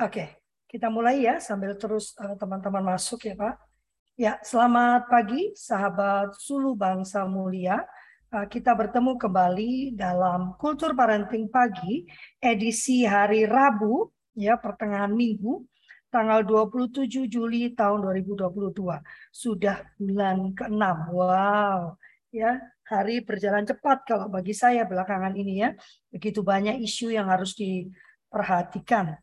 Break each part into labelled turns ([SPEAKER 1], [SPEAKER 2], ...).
[SPEAKER 1] Oke, kita mulai ya sambil terus eh, teman-teman masuk ya Pak. Ya, selamat pagi sahabat Sulu Bangsa Mulia. Uh, kita bertemu kembali dalam Kultur Parenting Pagi edisi hari Rabu ya pertengahan minggu tanggal 27 Juli tahun 2022. Sudah bulan ke-6. Wow. Ya, hari berjalan cepat kalau bagi saya belakangan ini ya. Begitu banyak isu yang harus diperhatikan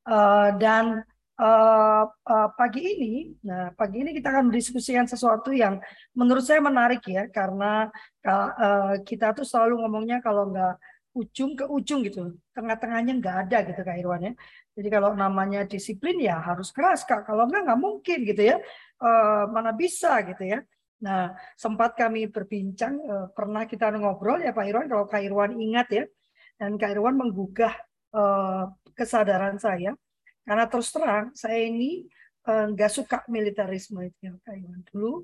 [SPEAKER 1] Uh, dan uh, uh, pagi ini, nah pagi ini kita akan mendiskusikan sesuatu yang menurut saya menarik ya, karena uh, kita tuh selalu ngomongnya kalau nggak ujung ke ujung gitu, tengah-tengahnya nggak ada gitu Kak Irwan ya. Jadi kalau namanya disiplin ya harus keras Kak, kalau nggak nggak mungkin gitu ya, uh, mana bisa gitu ya. Nah sempat kami berbincang, uh, pernah kita ngobrol ya Pak Irwan, kalau Kak Irwan ingat ya, dan Kak Irwan menggugah uh, kesadaran saya karena terus terang saya ini eh, nggak uh, suka militerisme itu ya Iwan. Dulu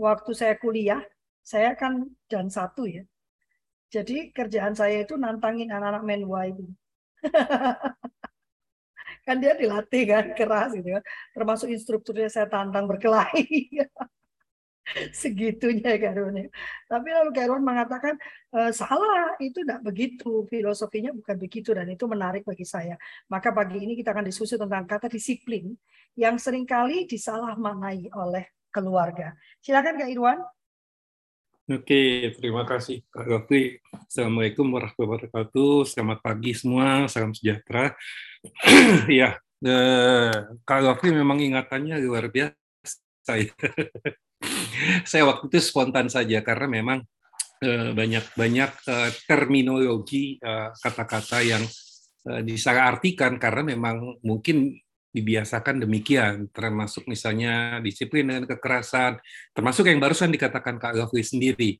[SPEAKER 1] waktu saya kuliah saya kan dan satu ya. Jadi kerjaan saya itu nantangin anak-anak menwa itu. kan dia dilatih kan keras gitu kan. Termasuk instrukturnya saya tantang berkelahi. segitunya Karun. Tapi lalu Karun mengatakan e, salah, itu tidak begitu. Filosofinya bukan begitu dan itu menarik bagi saya. Maka pagi ini kita akan diskusi tentang kata disiplin yang sering kali disalah maknai oleh keluarga. Silakan Kak Irwan.
[SPEAKER 2] Oke, terima kasih Kak Gafri. Assalamualaikum warahmatullahi wabarakatuh. Selamat pagi semua, salam sejahtera. ya, eh, Kak Gafri memang ingatannya luar biasa. waktu itu spontan saja karena memang uh, banyak banyak uh, terminologi eh, kata-kata yang disalah artikan karena memang mungkin dibiasakan demikian, termasuk misalnya disiplin dengan kekerasan, termasuk yang barusan dikatakan Kak Gafri sendiri,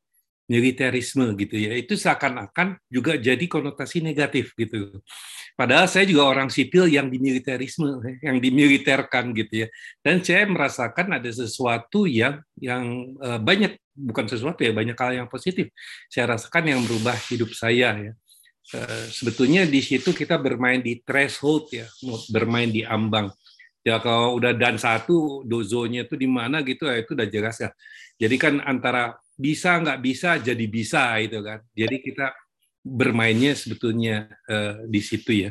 [SPEAKER 2] militerisme gitu ya, itu seakan-akan juga jadi konotasi negatif gitu. Padahal saya juga orang sipil yang dimiliterisme, yang dimiliterkan gitu ya. Dan saya merasakan ada sesuatu yang yang uh, banyak bukan sesuatu ya banyak hal yang positif. Saya rasakan yang merubah hidup saya ya. Uh, sebetulnya di situ kita bermain di threshold ya, bermain di ambang. Ya kalau udah dan satu dozonya itu di mana gitu ya itu udah jelas ya. Jadi kan antara bisa nggak bisa jadi bisa itu kan. Jadi kita bermainnya sebetulnya uh, di situ ya.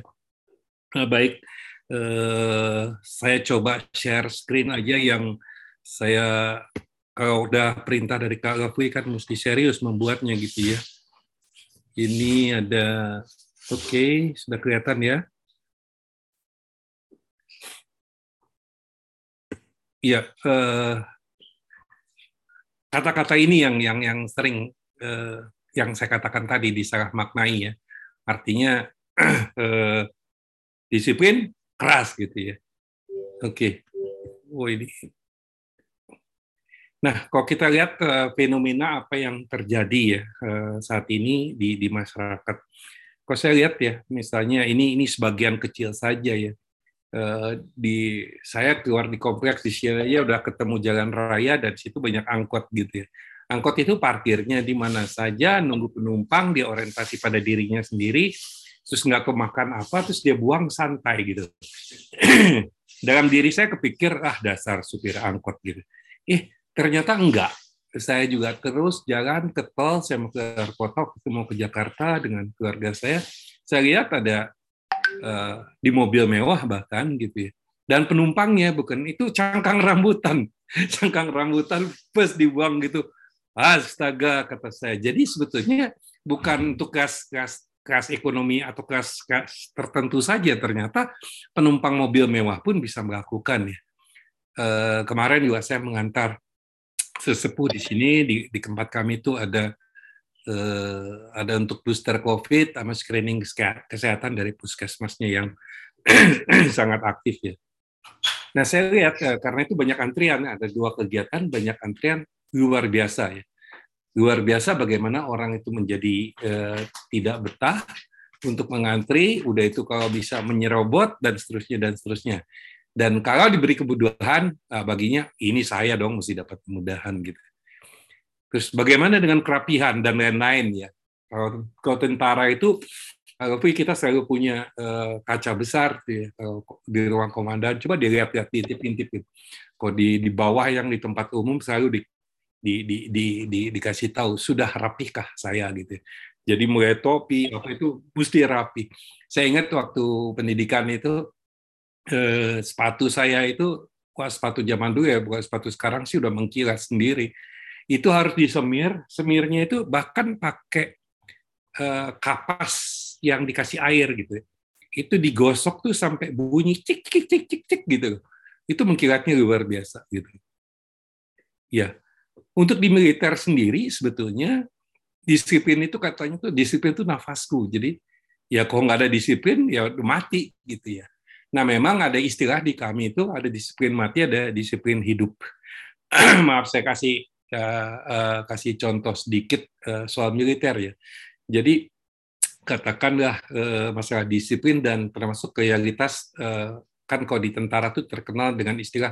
[SPEAKER 2] Nah, baik, uh, saya coba share screen aja yang saya kalau udah perintah dari Kak Gafui kan mesti serius membuatnya gitu ya. Ini ada, oke, okay, sudah kelihatan ya. Iya, kata-kata ini yang yang yang sering uh, yang saya katakan tadi disalah maknai ya. Artinya eh, disiplin keras gitu ya. Oke. Okay. Oh ini. Nah, kalau kita lihat uh, fenomena apa yang terjadi ya uh, saat ini di di masyarakat. Kalau saya lihat ya, misalnya ini ini sebagian kecil saja ya. Uh, di saya keluar di kompleks di sini aja udah ketemu jalan raya dan situ banyak angkot gitu ya Angkot itu parkirnya di mana saja, nunggu penumpang, dia orientasi pada dirinya sendiri, terus nggak kemakan apa, terus dia buang santai gitu. Dalam diri saya kepikir, ah dasar supir angkot gitu. Eh, ternyata enggak. Saya juga terus jalan ke tol, saya mau ke kota, mau ke Jakarta dengan keluarga saya. Saya lihat ada uh, di mobil mewah bahkan gitu ya. Dan penumpangnya bukan itu cangkang rambutan, cangkang rambutan pas dibuang gitu Astaga, kata saya. Jadi sebetulnya bukan untuk gas gas gas ekonomi atau gas tertentu saja. Ternyata penumpang mobil mewah pun bisa melakukan ya. E, kemarin juga saya mengantar sesepuh di sini di, di tempat kami itu ada e, ada untuk booster COVID sama screening kesehatan dari puskesmasnya yang sangat aktif ya. Nah saya lihat eh, karena itu banyak antrian, ada dua kegiatan banyak antrian luar biasa ya. Luar biasa bagaimana orang itu menjadi eh, tidak betah untuk mengantri, udah itu kalau bisa menyerobot dan seterusnya dan seterusnya. Dan kalau diberi kemudahan, ah, baginya ini saya dong mesti dapat kemudahan gitu. Terus bagaimana dengan kerapihan dan lain-lain ya? Kalau, kalau tentara itu tapi kita selalu punya uh, kaca besar tuh ya, di ruang komandan. Coba dilihat-lihat intip-intip. Kok di, di bawah yang di tempat umum selalu di, di, di, di, di, dikasih tahu sudah rapihkah saya gitu. Jadi mulai topi apa itu mesti rapi. Saya ingat waktu pendidikan itu eh, sepatu saya itu wah sepatu zaman dulu ya bukan sepatu sekarang sih udah mengkilat sendiri. Itu harus disemir, semirnya itu bahkan pakai eh, kapas yang dikasih air gitu. Itu digosok tuh sampai bunyi cik cik cik cik cik gitu itu mengkilatnya luar biasa gitu. Ya, untuk di militer sendiri sebetulnya disiplin itu katanya tuh disiplin itu nafasku. Jadi ya kalau nggak ada disiplin ya mati gitu ya. Nah memang ada istilah di kami itu ada disiplin mati, ada disiplin hidup. Maaf saya kasih uh, kasih contoh sedikit uh, soal militer ya. Jadi katakanlah uh, masalah disiplin dan termasuk loyalitas uh, kan kalau di tentara tuh terkenal dengan istilah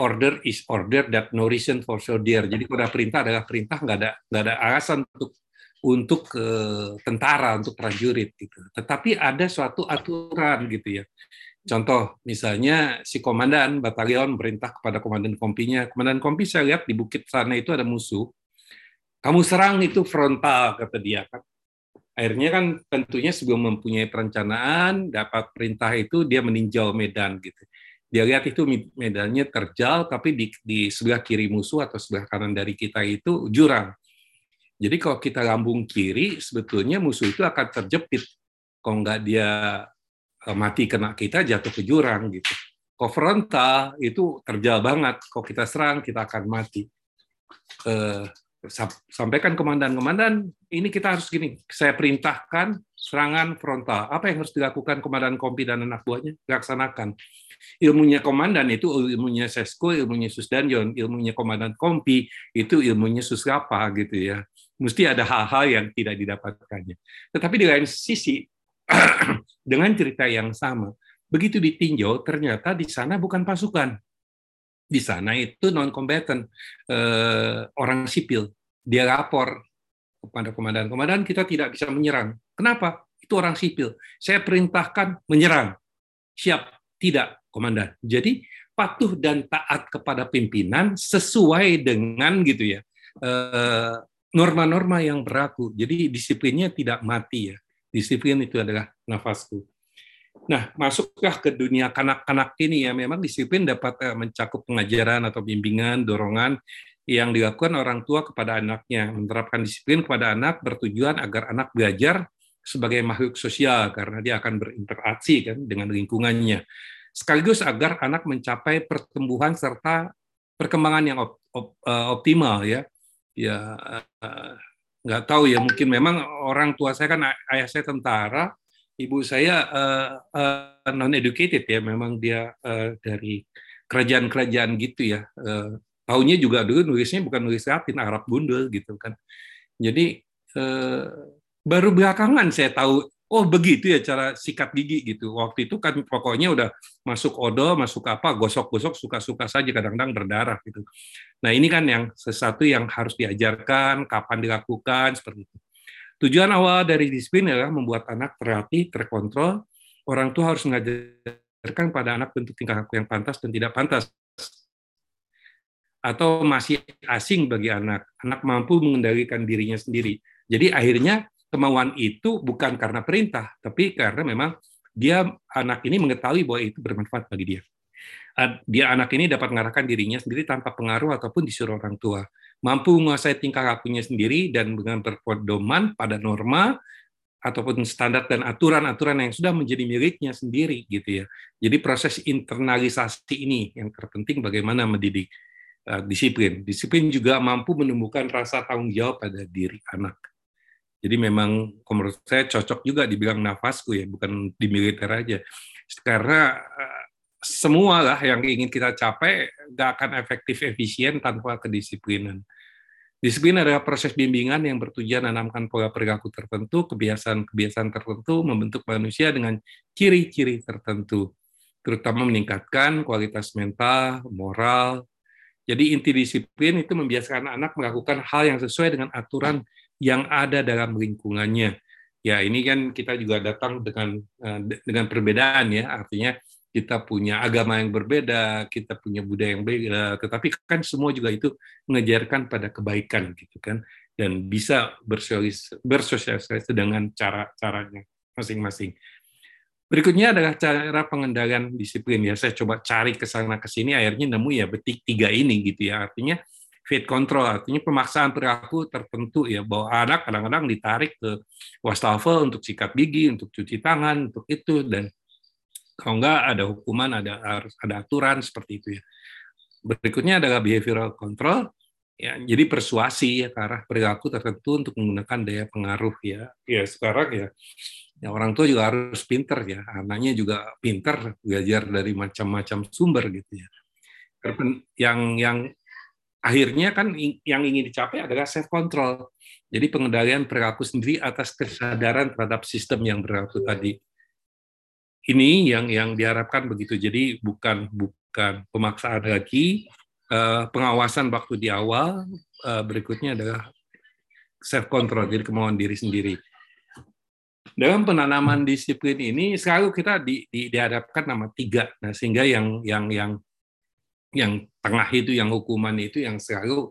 [SPEAKER 2] order is order that no reason for soldier. Jadi kalau ada perintah adalah perintah, nggak ada nggak ada alasan untuk untuk tentara, untuk prajurit gitu. Tetapi ada suatu aturan gitu ya. Contoh, misalnya si komandan batalion perintah kepada komandan kompinya, komandan kompi saya lihat di bukit sana itu ada musuh, kamu serang itu frontal kata dia kan. Akhirnya kan tentunya sebelum mempunyai perencanaan dapat perintah itu dia meninjau medan gitu. Dia lihat itu medannya terjal tapi di, di sebelah kiri musuh atau sebelah kanan dari kita itu jurang. Jadi kalau kita lambung kiri sebetulnya musuh itu akan terjepit. Kalau nggak dia mati kena kita jatuh ke jurang gitu kalau frontal itu terjal banget kalau kita serang kita akan mati eh, sampaikan komandan-komandan, ini kita harus gini, saya perintahkan serangan frontal. Apa yang harus dilakukan komandan kompi dan anak buahnya? Laksanakan. Ilmunya komandan itu ilmunya Sesko, ilmunya Susdanjon, ilmunya komandan kompi itu ilmunya Suskapa gitu ya. Mesti ada hal-hal yang tidak didapatkannya. Tetapi di lain sisi, dengan cerita yang sama, begitu ditinjau ternyata di sana bukan pasukan, di sana itu non combatant eh, orang sipil. Dia lapor kepada komandan-komandan kita tidak bisa menyerang. Kenapa? Itu orang sipil. Saya perintahkan menyerang. Siap? Tidak komandan. Jadi patuh dan taat kepada pimpinan sesuai dengan gitu ya eh, norma-norma yang berlaku. Jadi disiplinnya tidak mati ya disiplin itu adalah nafasku Nah, masuklah ke dunia kanak-kanak ini ya, memang disiplin dapat eh, mencakup pengajaran atau bimbingan, dorongan yang dilakukan orang tua kepada anaknya. Menerapkan disiplin kepada anak bertujuan agar anak belajar sebagai makhluk sosial karena dia akan berinteraksi kan dengan lingkungannya. Sekaligus agar anak mencapai pertumbuhan serta perkembangan yang op, op, uh, optimal ya. Ya uh, nggak tahu ya mungkin memang orang tua saya kan ayah saya tentara ibu saya uh, uh, non educated ya, memang dia uh, dari kerajaan-kerajaan gitu ya. Uh, tahunya juga dulu nulisnya bukan nulis Latin, Arab gundul gitu kan. Jadi uh, baru belakangan saya tahu oh begitu ya cara sikat gigi gitu. Waktu itu kan pokoknya udah masuk odol, masuk apa, gosok-gosok suka-suka saja kadang-kadang berdarah gitu. Nah, ini kan yang sesuatu yang harus diajarkan, kapan dilakukan seperti itu. Tujuan awal dari disiplin adalah membuat anak terlatih, terkontrol. Orang tua harus mengajarkan pada anak bentuk tingkah laku yang pantas dan tidak pantas. Atau masih asing bagi anak. Anak mampu mengendalikan dirinya sendiri. Jadi akhirnya kemauan itu bukan karena perintah, tapi karena memang dia anak ini mengetahui bahwa itu bermanfaat bagi dia. Dia anak ini dapat mengarahkan dirinya sendiri tanpa pengaruh ataupun disuruh orang tua mampu menguasai tingkah lakunya sendiri dan dengan berpedoman pada norma ataupun standar dan aturan-aturan yang sudah menjadi miliknya sendiri gitu ya. Jadi proses internalisasi ini yang terpenting bagaimana mendidik uh, disiplin. Disiplin juga mampu menumbuhkan rasa tanggung jawab pada diri anak. Jadi memang menurut saya cocok juga dibilang nafasku ya, bukan di militer aja. Karena uh, semua lah yang ingin kita capai nggak akan efektif efisien tanpa kedisiplinan. Disiplin adalah proses bimbingan yang bertujuan menanamkan pola perilaku tertentu, kebiasaan-kebiasaan tertentu, membentuk manusia dengan ciri-ciri tertentu, terutama meningkatkan kualitas mental, moral. Jadi inti disiplin itu membiasakan anak melakukan hal yang sesuai dengan aturan yang ada dalam lingkungannya. ya ini kan kita juga datang dengan uh, dengan perbedaan ya artinya kita punya agama yang berbeda, kita punya budaya yang berbeda, tetapi kan semua juga itu mengejarkan pada kebaikan gitu kan dan bisa bersosialisasi dengan cara-caranya masing-masing. Berikutnya adalah cara pengendalian disiplin ya. Saya coba cari ke sana ke sini akhirnya nemu ya betik tiga ini gitu ya. Artinya fit control artinya pemaksaan perilaku tertentu ya bahwa anak kadang-kadang ditarik ke wastafel untuk sikat gigi, untuk cuci tangan, untuk itu dan kalau enggak ada hukuman, ada ada aturan seperti itu ya. Berikutnya adalah behavioral control, ya jadi persuasi ya ke arah perilaku tertentu untuk menggunakan daya pengaruh ya. Ya sekarang ya, ya orang tua juga harus pinter ya, anaknya juga pinter belajar dari macam-macam sumber gitu ya. Yang yang akhirnya kan yang ingin dicapai adalah self control. Jadi pengendalian perilaku sendiri atas kesadaran terhadap sistem yang berlaku tadi ini yang yang diharapkan begitu. Jadi bukan bukan pemaksaan lagi, uh, pengawasan waktu di awal, uh, berikutnya adalah self control, jadi kemauan diri sendiri. Dalam penanaman disiplin ini selalu kita di, di, dihadapkan nama tiga, nah sehingga yang yang yang yang tengah itu, yang hukuman itu, yang selalu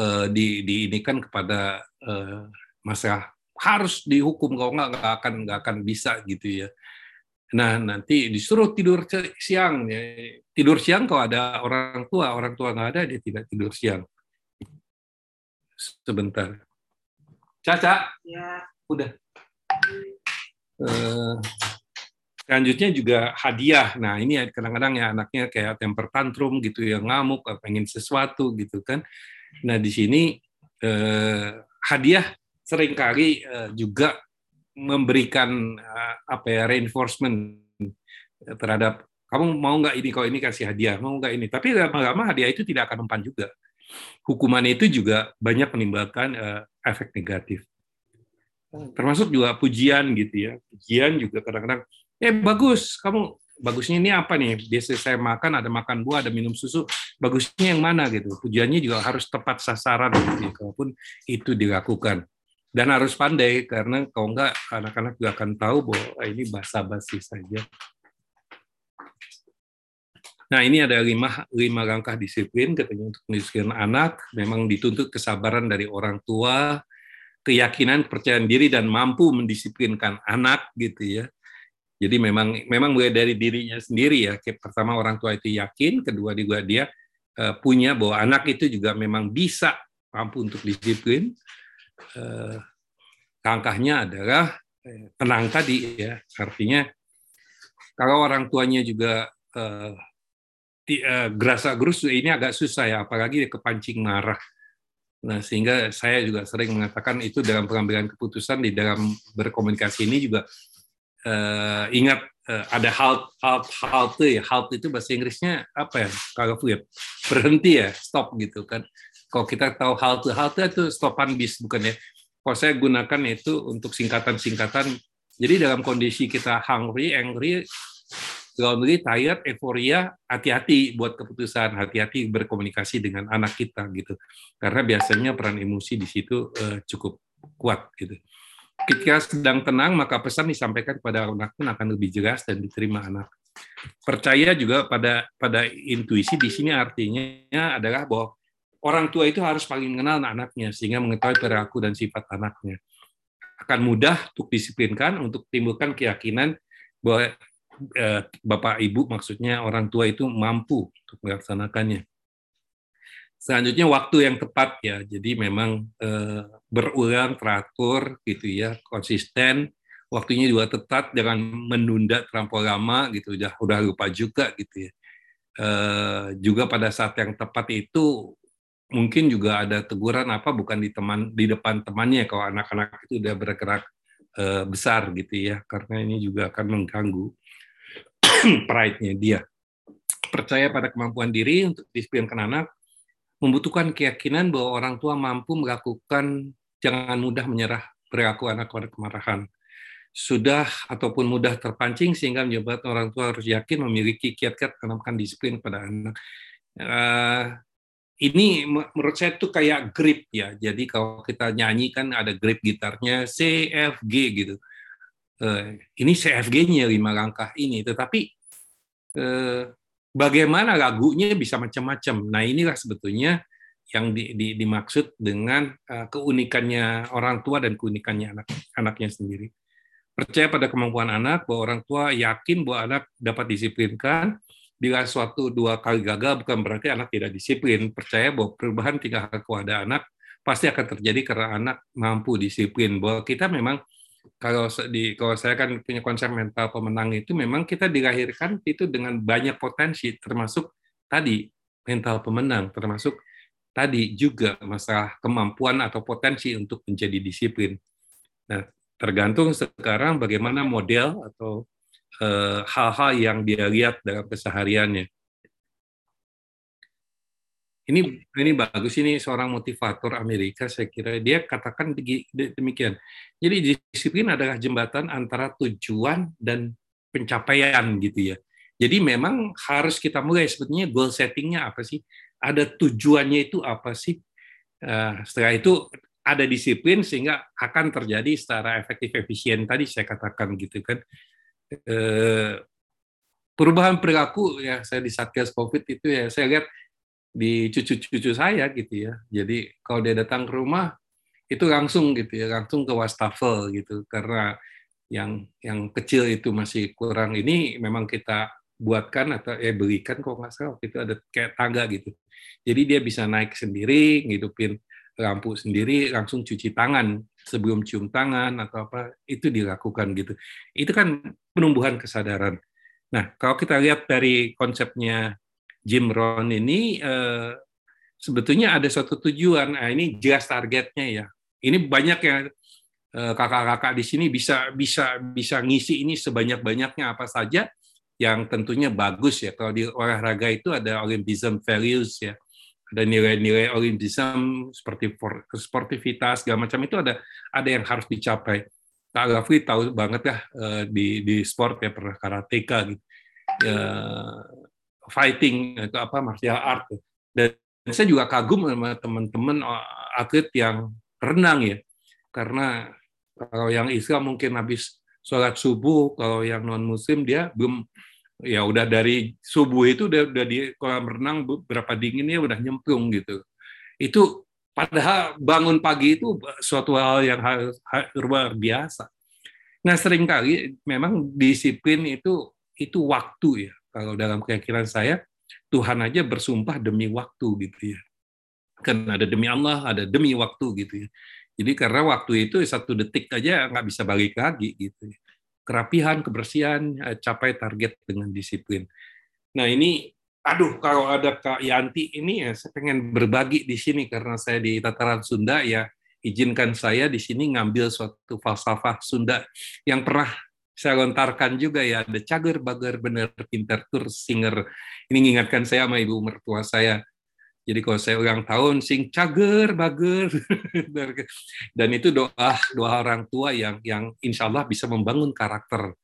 [SPEAKER 2] uh, di, diinikan kepada uh, masalah harus dihukum kalau nggak nggak akan nggak akan bisa gitu ya Nah, nanti disuruh tidur siang. Ya. Tidur siang kalau ada orang tua, orang tua nggak ada, dia tidak tidur siang. Sebentar. Caca? Ya. Udah. Uh, selanjutnya juga hadiah. Nah, ini kadang-kadang ya anaknya kayak temper tantrum gitu, ya ngamuk, pengen sesuatu gitu kan. Nah, di sini eh, hadiah sering kali eh, juga memberikan uh, apa ya reinforcement terhadap kamu mau nggak ini? Kalau ini kasih hadiah mau nggak ini? Tapi lama-lama hadiah itu tidak akan mempan juga. Hukuman itu juga banyak menimbulkan uh, efek negatif. Termasuk juga pujian gitu ya. Pujian juga kadang-kadang eh bagus kamu bagusnya ini apa nih biasa saya makan ada makan buah ada minum susu bagusnya yang mana gitu pujiannya juga harus tepat sasaran gitu kalaupun itu dilakukan dan harus pandai karena kalau enggak anak-anak juga akan tahu bahwa ah, ini basa-basi saja. Nah ini ada lima, lima langkah disiplin katanya untuk mendisiplin anak. Memang dituntut kesabaran dari orang tua, keyakinan, percaya diri dan mampu mendisiplinkan anak gitu ya. Jadi memang memang mulai dari dirinya sendiri ya. Pertama orang tua itu yakin, kedua juga dia uh, punya bahwa anak itu juga memang bisa mampu untuk disiplin eh, langkahnya adalah eh, tenang tadi ya artinya kalau orang tuanya juga eh, eh, gerasa gerus ini agak susah ya apalagi kepancing marah nah sehingga saya juga sering mengatakan itu dalam pengambilan keputusan di dalam berkomunikasi ini juga eh, ingat eh, ada halt halt halte ya halt itu bahasa Inggrisnya apa ya kalau ya berhenti ya stop gitu kan kalau kita tahu halte halte itu stopan bis bukan ya kalau saya gunakan itu untuk singkatan-singkatan. Jadi dalam kondisi kita hungry, angry, lonely, tired, euforia, hati-hati buat keputusan, hati-hati berkomunikasi dengan anak kita gitu. Karena biasanya peran emosi di situ uh, cukup kuat gitu. Ketika sedang tenang, maka pesan disampaikan kepada anak pun akan lebih jelas dan diterima anak. Percaya juga pada pada intuisi di sini artinya adalah bahwa orang tua itu harus paling mengenal anak-anaknya sehingga mengetahui perilaku dan sifat anaknya. Akan mudah untuk disiplinkan, untuk timbulkan keyakinan bahwa eh, bapak ibu maksudnya orang tua itu mampu untuk melaksanakannya. Selanjutnya waktu yang tepat ya, jadi memang eh, berulang teratur gitu ya, konsisten, waktunya juga tepat, jangan menunda terlampau lama gitu, udah udah lupa juga gitu ya. Eh, juga pada saat yang tepat itu mungkin juga ada teguran apa bukan di teman di depan temannya kalau anak-anak itu udah bergerak uh, besar gitu ya. Karena ini juga akan mengganggu pride-nya dia. Percaya pada kemampuan diri untuk disiplinkan anak membutuhkan keyakinan bahwa orang tua mampu melakukan jangan mudah menyerah perilaku anak pada kemarahan sudah ataupun mudah terpancing sehingga menyebabkan orang tua harus yakin memiliki kiat-kiat menanamkan disiplin pada anak. Uh, ini menurut saya tuh kayak grip ya. Jadi kalau kita nyanyi kan ada grip gitarnya C F G gitu. Uh, ini C F G-nya lima langkah ini, tetapi uh, bagaimana lagunya bisa macam-macam. Nah inilah sebetulnya yang di, di, dimaksud dengan uh, keunikannya orang tua dan keunikannya anak anaknya sendiri. Percaya pada kemampuan anak, bahwa orang tua yakin bahwa anak dapat disiplinkan, bila suatu dua kali gagal bukan berarti anak tidak disiplin. Percaya bahwa perubahan tingkah laku ada anak pasti akan terjadi karena anak mampu disiplin. Bahwa kita memang kalau di kalau saya kan punya konsep mental pemenang itu memang kita dilahirkan itu dengan banyak potensi termasuk tadi mental pemenang termasuk tadi juga masalah kemampuan atau potensi untuk menjadi disiplin. Nah, tergantung sekarang bagaimana model atau Eh, hal-hal uh, yang dia lihat dalam kesehariannya. Ini ini bagus ini seorang motivator Amerika saya kira dia katakan demikian. Jadi disiplin adalah jembatan antara tujuan dan pencapaian gitu ya. Jadi memang harus kita mulai sebetulnya goal settingnya apa sih? Ada tujuannya itu apa sih? Uh, setelah itu ada disiplin sehingga akan terjadi secara efektif efisien tadi saya katakan gitu kan eh, perubahan perilaku ya saya di satgas covid itu ya saya lihat di cucu-cucu saya gitu ya jadi kalau dia datang ke rumah itu langsung gitu ya langsung ke wastafel gitu karena yang yang kecil itu masih kurang ini memang kita buatkan atau ya belikan kok nggak salah itu ada kayak tangga gitu jadi dia bisa naik sendiri ngidupin lampu sendiri langsung cuci tangan sebelum cium tangan atau apa itu dilakukan gitu. Itu kan penumbuhan kesadaran. Nah, kalau kita lihat dari konsepnya Jim Rohn ini eh, sebetulnya ada suatu tujuan. Nah, ini jelas targetnya ya. Ini banyak yang eh, kakak-kakak di sini bisa bisa bisa ngisi ini sebanyak-banyaknya apa saja yang tentunya bagus ya. Kalau di olahraga itu ada Olympism values ya ada nilai-nilai Olimpisme seperti sportivitas segala macam itu ada ada yang harus dicapai. Kak Gafri tahu banget ya di di sport ya pernah karateka gitu, ya, fighting itu apa martial art. Dan saya juga kagum sama teman-teman eh, atlet yang renang ya, karena kalau yang Islam mungkin habis sholat subuh, kalau yang non Muslim dia belum ya udah dari subuh itu udah, udah di kolam renang berapa dinginnya udah nyemplung gitu. Itu padahal bangun pagi itu suatu hal yang harus luar biasa. Nah sering kali memang disiplin itu itu waktu ya. Kalau dalam keyakinan saya Tuhan aja bersumpah demi waktu gitu ya. Kan ada demi Allah, ada demi waktu gitu ya. Jadi karena waktu itu satu detik aja nggak bisa balik lagi gitu. Ya kerapihan, kebersihan, eh, capai target dengan disiplin. Nah ini, aduh kalau ada Kak Yanti ini ya saya pengen berbagi di sini karena saya di tataran Sunda ya izinkan saya di sini ngambil suatu falsafah Sunda yang pernah saya lontarkan juga ya ada cager bager bener pinter tur singer ini mengingatkan saya sama ibu mertua saya jadi kalau saya ulang tahun sing cager bager dan itu doa doa orang tua yang yang insya Allah bisa membangun karakter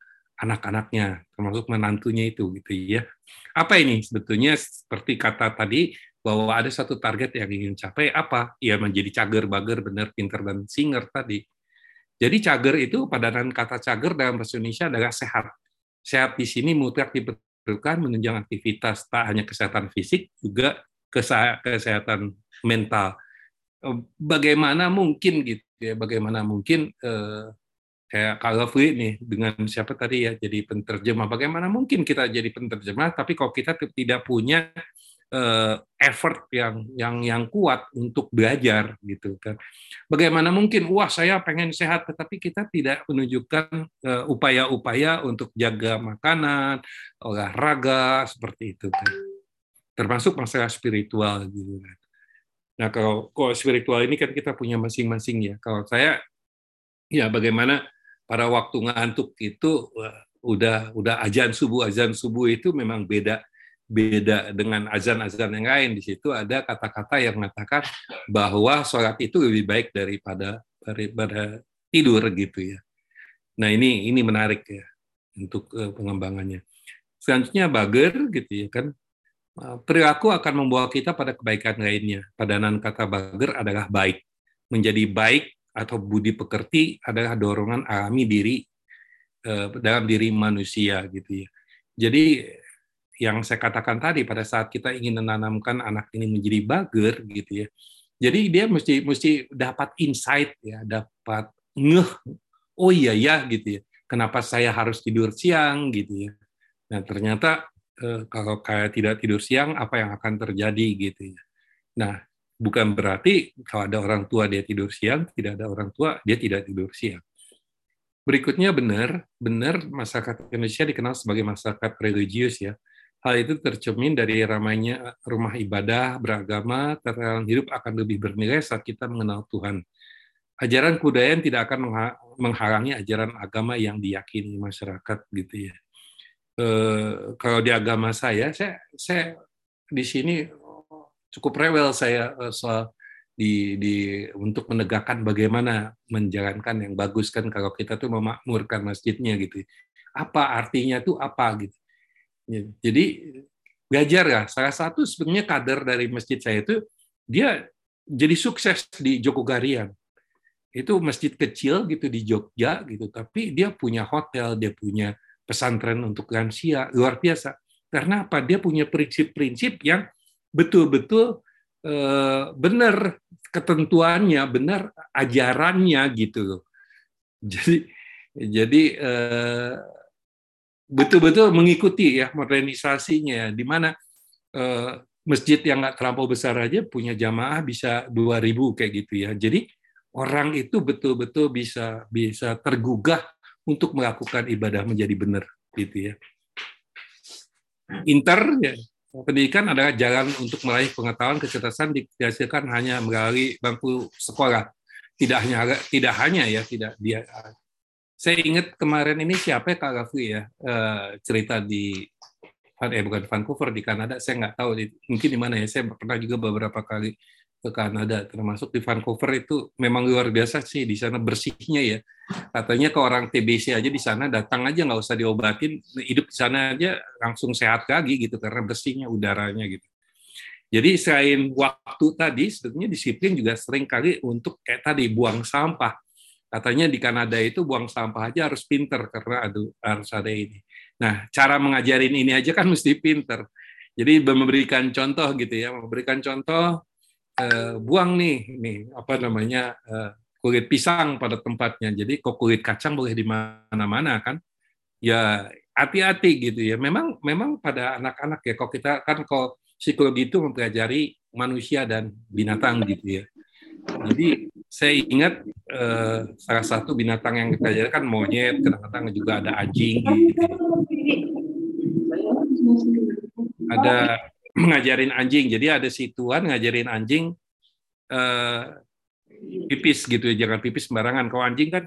[SPEAKER 2] anak-anaknya termasuk menantunya itu gitu ya. Apa ini sebetulnya seperti kata tadi bahwa ada satu target yang ingin capai apa? Ya menjadi cager bager benar pinter dan singer tadi. Jadi cager itu padanan kata cager dalam bahasa Indonesia adalah sehat. Sehat di sini mutlak diperlukan menunjang aktivitas tak hanya kesehatan fisik juga kesehatan mental. Eh, bagaimana mungkin gitu ya, bagaimana mungkin eh, kayak kalau Free nih dengan siapa tadi ya jadi penterjemah. Bagaimana mungkin kita jadi penterjemah tapi kalau kita tidak punya eh, effort yang yang yang kuat untuk belajar gitu kan. Bagaimana mungkin wah saya pengen sehat tetapi kita tidak menunjukkan eh, upaya-upaya untuk jaga makanan, olahraga seperti itu kan termasuk masalah spiritual gitu kan. Nah kalau kalau spiritual ini kan kita punya masing-masing ya. Kalau saya ya bagaimana pada waktu ngantuk itu udah udah azan subuh azan subuh itu memang beda beda dengan azan-azan yang lain di situ ada kata-kata yang mengatakan bahwa sholat itu lebih baik daripada daripada tidur gitu ya. Nah ini ini menarik ya untuk eh, pengembangannya. Selanjutnya bager gitu ya kan Eh, perilaku akan membawa kita pada kebaikan lainnya. Padanan kata bager adalah baik. Menjadi baik atau budi pekerti adalah dorongan alami diri eh, dalam diri manusia gitu ya. Jadi yang saya katakan tadi pada saat kita ingin menanamkan anak ini menjadi bager gitu ya. Jadi dia mesti mesti dapat insight ya, dapat ngeh oh iya ya gitu ya. Kenapa saya harus tidur siang gitu ya. Nah, ternyata Eh, kalau kayak tidak tidur siang apa yang akan terjadi gitu ya. Nah, bukan berarti kalau ada orang tua dia tidur siang, tidak ada orang tua dia tidak tidur siang. Berikutnya benar, benar masyarakat Indonesia dikenal sebagai masyarakat religius ya. Hal itu tercermin dari ramainya rumah ibadah beragama, terang hidup akan lebih bernilai saat kita mengenal Tuhan. Ajaran kebudayaan tidak akan menghalangi ajaran agama yang diyakini masyarakat gitu ya eh, kalau di agama saya, saya, saya di sini cukup rewel saya eh, soal di, di untuk menegakkan bagaimana menjalankan yang bagus kan kalau kita tuh memakmurkan masjidnya gitu. Apa artinya tuh apa gitu. Ya, jadi belajar ya. Salah satu sebenarnya kader dari masjid saya itu dia jadi sukses di Jogogarian. Itu masjid kecil gitu di Jogja gitu, tapi dia punya hotel, dia punya pesantren untuk lansia luar biasa. Karena apa? Dia punya prinsip-prinsip yang betul-betul eh, benar ketentuannya, benar ajarannya gitu Jadi jadi eh, betul-betul mengikuti ya modernisasinya di mana eh, masjid yang nggak terlampau besar aja punya jamaah bisa 2000 kayak gitu ya. Jadi orang itu betul-betul bisa bisa tergugah untuk melakukan ibadah menjadi benar gitu ya. Inter ya, pendidikan adalah jalan untuk meraih pengetahuan kecerdasan dihasilkan hanya melalui bangku sekolah. Tidak hanya tidak hanya ya tidak dia. Saya ingat kemarin ini siapa ya Kak Raffi ya eh, cerita di eh bukan Vancouver di Kanada. Saya nggak tahu mungkin di mana ya. Saya pernah juga beberapa kali ke Kanada. Termasuk di Vancouver itu memang luar biasa sih di sana bersihnya ya. Katanya ke orang TBC aja di sana datang aja nggak usah diobatin. Hidup di sana aja langsung sehat lagi gitu karena bersihnya udaranya gitu. Jadi selain waktu tadi sebetulnya disiplin juga sering kali untuk kayak tadi buang sampah katanya di Kanada itu buang sampah aja harus pinter karena aduh, harus ada ini nah cara mengajarin ini aja kan mesti pinter jadi memberikan contoh gitu ya memberikan contoh uh, buang nih nih apa namanya uh, kulit pisang pada tempatnya. Jadi kok kulit kacang boleh di mana-mana kan? Ya hati-hati gitu ya. Memang memang pada anak-anak ya kok kita kan kok psikologi itu mempelajari manusia dan binatang gitu ya. Jadi saya ingat eh, salah satu binatang yang kita ajarkan kan monyet, kadang-kadang juga ada anjing gitu. Ada ngajarin anjing. Jadi ada si tuan ngajarin anjing uh, pipis gitu ya, jangan pipis sembarangan. Kalau anjing kan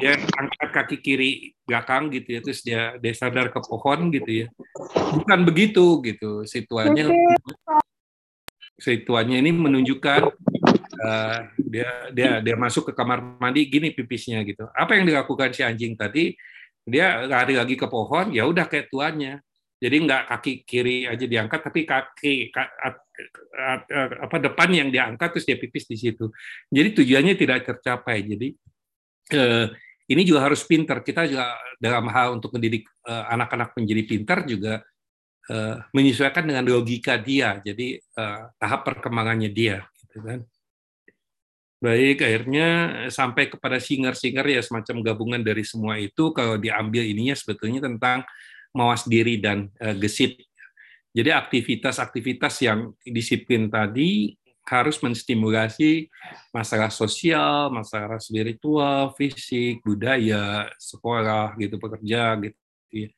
[SPEAKER 2] dia angkat kaki kiri belakang gitu ya, terus dia dia sadar ke pohon gitu ya. Bukan begitu gitu. Situannya situannya ini menunjukkan uh, dia dia dia masuk ke kamar mandi gini pipisnya gitu. Apa yang dilakukan si anjing tadi? Dia lari lagi ke pohon, ya udah kayak tuannya jadi nggak kaki kiri aja diangkat, tapi kaki apa depan yang diangkat terus dia pipis di situ. Jadi tujuannya tidak tercapai. Jadi eh, ini juga harus pintar. Kita juga dalam hal untuk mendidik eh, anak-anak menjadi pintar juga eh, menyesuaikan dengan logika dia. Jadi eh, tahap perkembangannya dia, gitu kan. Baik, akhirnya sampai kepada singer-singer ya semacam gabungan dari semua itu. Kalau diambil ininya sebetulnya tentang mawas diri dan uh, gesit. Jadi aktivitas-aktivitas yang disiplin tadi harus menstimulasi masalah sosial, masalah spiritual, fisik, budaya, sekolah, gitu, pekerja, gitu, ya.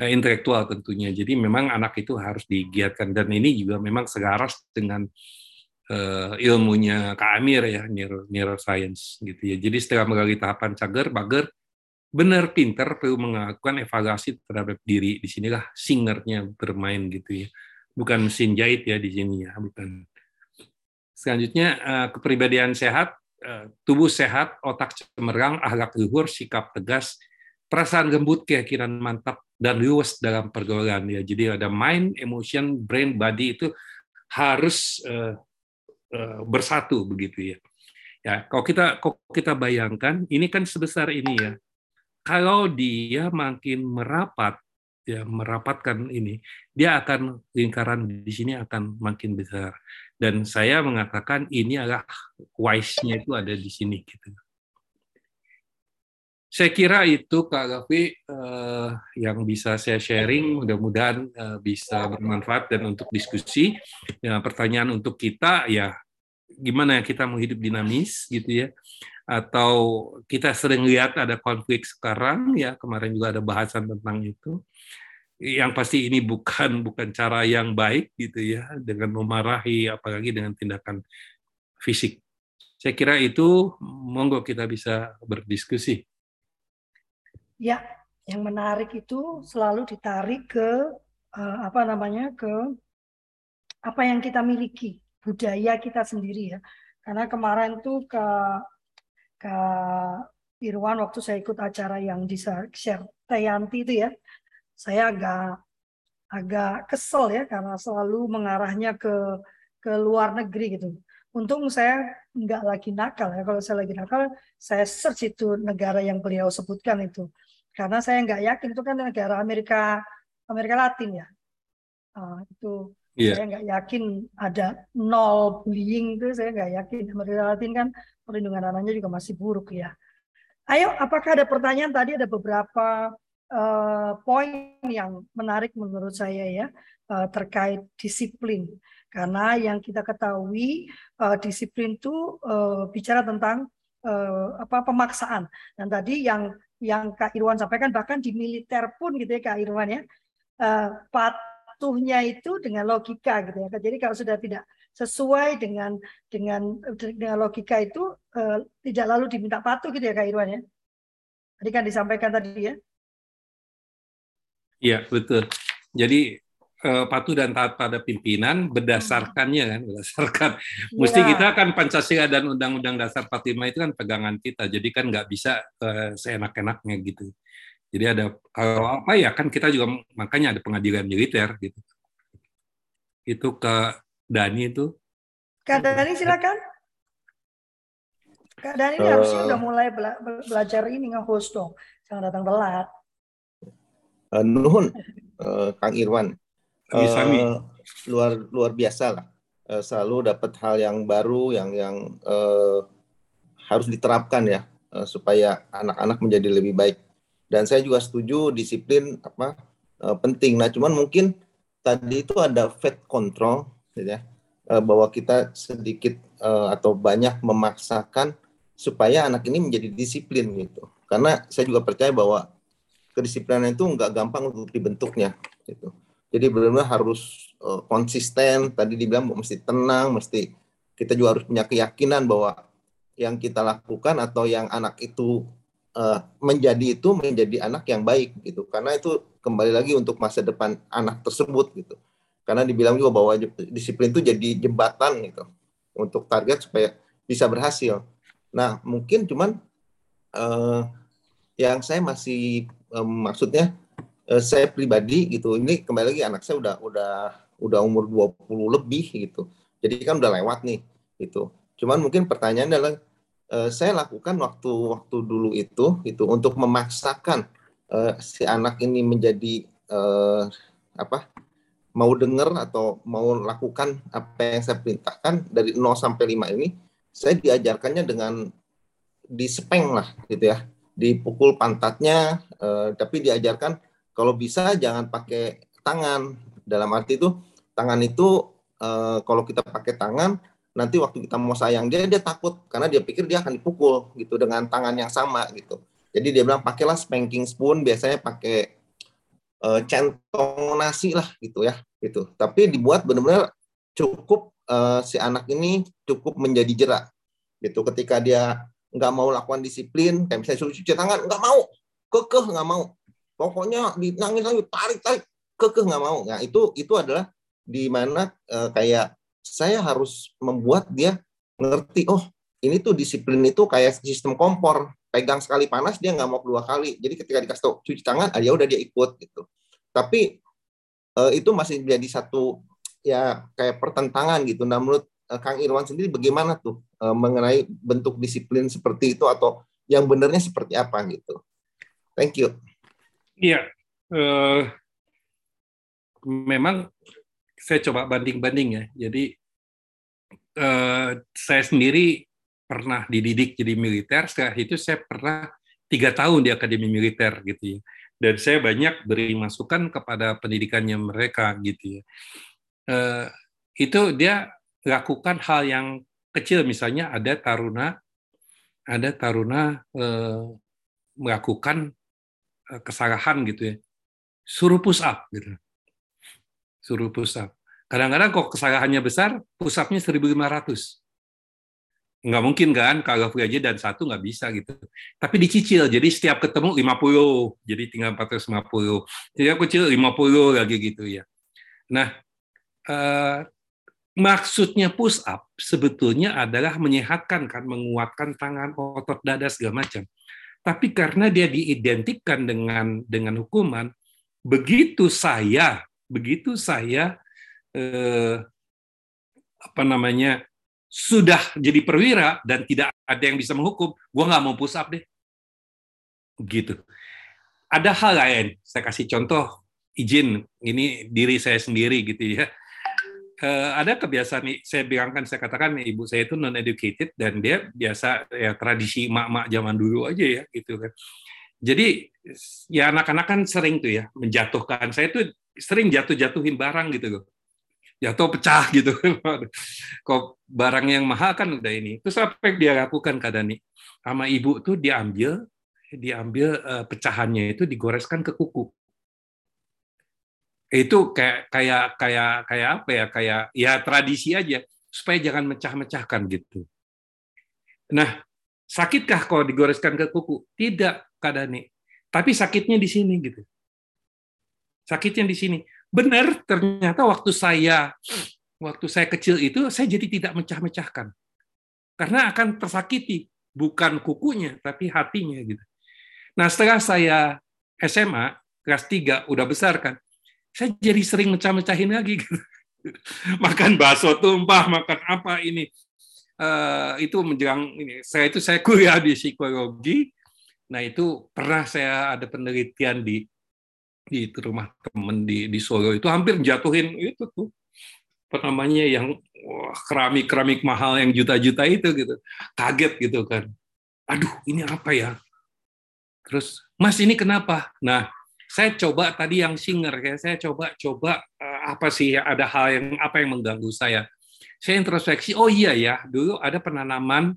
[SPEAKER 2] Eh, intelektual tentunya. Jadi memang anak itu harus digiatkan dan ini juga memang selaras dengan uh, ilmunya Kak Amir ya neuro, neuroscience gitu ya. Jadi setelah melalui tahapan cager, bager, benar pinter perlu melakukan evaluasi terhadap diri. Di sinilah singernya bermain gitu ya. Bukan mesin jahit ya di sini ya, bukan. Selanjutnya eh, kepribadian sehat, eh, tubuh sehat, otak cemerlang, akhlak luhur, sikap tegas, perasaan gembut, keyakinan mantap, dan luas dalam pergaulan ya. Jadi ada mind, emotion, brain, body itu harus uh, uh, bersatu begitu ya. Ya, kalau kita kalau kita bayangkan ini kan sebesar ini ya. Kalau dia makin merapat ya merapatkan ini, dia akan lingkaran di sini akan makin besar. Dan saya mengatakan ini adalah wise-nya itu ada di sini gitu. Saya kira itu Kak Gavi eh, yang bisa saya sharing, mudah-mudahan eh, bisa bermanfaat dan untuk diskusi. Ya, pertanyaan untuk kita ya gimana kita mau hidup dinamis gitu ya atau kita sering lihat ada konflik sekarang ya kemarin juga ada bahasan tentang itu yang pasti ini bukan bukan cara yang baik gitu ya dengan memarahi apalagi dengan tindakan fisik. Saya kira itu monggo kita bisa berdiskusi.
[SPEAKER 1] Ya, yang menarik itu selalu ditarik ke uh, apa namanya ke apa yang kita miliki, budaya kita sendiri ya. Karena kemarin tuh ke ke Irwan waktu saya ikut acara yang di share Tayanti itu ya, saya agak agak kesel ya karena selalu mengarahnya ke ke luar negeri gitu. Untung saya nggak lagi nakal ya. Kalau saya lagi nakal, saya search itu negara yang beliau sebutkan itu. Karena saya nggak yakin itu kan negara Amerika Amerika Latin ya. Uh, itu yeah. saya nggak yakin ada nol bullying itu saya nggak yakin Amerika Latin kan perlindungan anaknya juga masih buruk ya. Ayo, apakah ada pertanyaan tadi ada beberapa uh, poin yang menarik menurut saya ya uh, terkait disiplin karena yang kita ketahui uh, disiplin itu uh, bicara tentang uh, apa pemaksaan dan tadi yang yang Kak Irwan sampaikan bahkan di militer pun gitu ya Kak Irwan ya uh, patuhnya itu dengan logika gitu ya jadi kalau sudah tidak sesuai dengan dengan dengan logika itu uh, tidak lalu diminta patuh gitu ya Kak Irwan ya. Tadi kan disampaikan tadi ya.
[SPEAKER 2] Iya, betul. Jadi uh, patuh dan taat pada pimpinan berdasarkannya kan, berdasarkan. Ya. Mesti kita kan Pancasila dan Undang-Undang Dasar 45 itu kan pegangan kita, jadi kan nggak bisa uh, seenak-enaknya gitu. Jadi ada kalau apa ya kan kita juga makanya ada pengadilan militer gitu. Itu ke Dani itu.
[SPEAKER 1] Kak Dani silakan. Kak Dani uh, harusnya udah mulai bela belajar ini nge-host dong. Jangan datang telat.
[SPEAKER 3] Uh, nuhun uh, Kang Irwan. Uh, luar luar biasa lah. Uh, selalu dapat hal yang baru yang yang uh, harus diterapkan ya uh, supaya anak-anak menjadi lebih baik. Dan saya juga setuju disiplin apa uh, penting. Nah, cuman mungkin tadi itu ada fat control gitu ya. Uh, bahwa kita sedikit uh, atau banyak memaksakan supaya anak ini menjadi disiplin gitu. Karena saya juga percaya bahwa kedisiplinan itu nggak gampang untuk dibentuknya gitu. Jadi benar-benar harus uh, konsisten. Tadi dibilang mesti tenang, mesti kita juga harus punya keyakinan bahwa yang kita lakukan atau yang anak itu uh, menjadi itu menjadi anak yang baik gitu. Karena itu kembali lagi untuk masa depan anak tersebut gitu. Karena dibilang juga bahwa disiplin itu jadi jembatan gitu untuk target supaya bisa berhasil. Nah mungkin cuman uh, yang saya masih um, maksudnya uh, saya pribadi gitu ini kembali lagi anak saya udah udah udah umur 20 lebih gitu. Jadi kan udah lewat nih gitu. Cuman mungkin pertanyaan adalah uh, saya lakukan waktu waktu dulu itu itu untuk memaksakan uh, si anak ini menjadi uh, apa mau dengar atau mau lakukan apa yang saya perintahkan dari 0 sampai 5 ini saya diajarkannya dengan disepeng lah gitu ya. Dipukul pantatnya, eh, tapi diajarkan kalau bisa jangan pakai tangan. Dalam arti itu tangan itu eh, kalau kita pakai tangan nanti waktu kita mau sayang dia dia takut karena dia pikir dia akan dipukul gitu dengan tangan yang sama gitu. Jadi dia bilang pakailah spanking spoon biasanya pakai eh, centong nasi lah gitu ya gitu. Tapi dibuat benar-benar cukup eh, si anak ini cukup menjadi jerak gitu ketika dia nggak mau lakukan disiplin kayak misalnya suruh cuci tangan nggak mau kekeh nggak mau pokoknya nangis lagi tarik tarik kekeh nggak mau nah itu itu adalah di mana e, kayak saya harus membuat dia ngerti oh ini tuh disiplin itu kayak sistem kompor pegang sekali panas dia nggak mau dua kali. Jadi ketika dikasih tahu cuci tangan, ah, ya udah dia ikut gitu. Tapi uh, itu masih menjadi satu ya kayak pertentangan gitu. Nah menurut uh, Kang Irwan sendiri bagaimana tuh uh, mengenai bentuk disiplin seperti itu atau yang benarnya seperti apa gitu? Thank you.
[SPEAKER 2] Iya, uh, memang saya coba banding-banding ya. Jadi uh, saya sendiri pernah dididik jadi militer, setelah itu saya pernah tiga tahun di akademi militer gitu ya. Dan saya banyak beri masukan kepada pendidikannya mereka gitu ya. Uh, itu dia lakukan hal yang kecil misalnya ada taruna ada taruna uh, melakukan kesalahan gitu ya. Suruh push up gitu. Suruh push up. Kadang-kadang kok kesalahannya besar push upnya 1500 nggak mungkin kan kalau aja dan satu nggak bisa gitu. Tapi dicicil jadi setiap ketemu 50 jadi tinggal 450 jadi aku kecil 50 lagi gitu ya. Nah eh, maksudnya push up sebetulnya adalah menyehatkan kan menguatkan tangan otot dada segala macam tapi karena dia diidentikan dengan dengan hukuman begitu saya begitu saya eh, apa namanya sudah jadi perwira dan tidak ada yang bisa menghukum, gue nggak mau push up deh. Gitu. Ada hal lain, saya kasih contoh, izin, ini diri saya sendiri gitu ya. Uh, ada kebiasaan nih, saya bilangkan, saya katakan ibu saya itu non educated dan dia biasa ya tradisi mak-mak zaman dulu aja ya gitu kan. Jadi ya anak-anak kan sering tuh ya menjatuhkan. Saya tuh sering jatuh-jatuhin barang gitu loh jatuh pecah gitu. Kok barang yang mahal kan udah ini. Terus apa yang dia lakukan Kak Dani? Sama ibu tuh diambil, diambil uh, pecahannya itu digoreskan ke kuku. Itu kayak kayak kayak kayak apa ya? Kayak ya tradisi aja supaya jangan mecah-mecahkan gitu. Nah, sakitkah kalau digoreskan ke kuku? Tidak, Kak Dani. Tapi sakitnya di sini gitu. Sakitnya di sini benar ternyata waktu saya waktu saya kecil itu saya jadi tidak mecah-mecahkan karena akan tersakiti bukan kukunya tapi hatinya gitu. Nah setelah saya SMA kelas 3 udah besar kan, saya jadi sering mecah-mecahin lagi gitu. makan bakso tumpah, makan apa ini. Uh, itu menjelang ini. Saya itu saya kuliah di psikologi. Nah itu pernah saya ada penelitian di di rumah temen di di Solo itu hampir jatuhin itu tuh apa namanya yang keramik keramik mahal yang juta-juta itu gitu kaget gitu kan aduh ini apa ya terus mas ini kenapa nah saya coba tadi yang singer kayak saya coba coba uh, apa sih ada hal yang apa yang mengganggu saya saya introspeksi oh iya ya dulu ada penanaman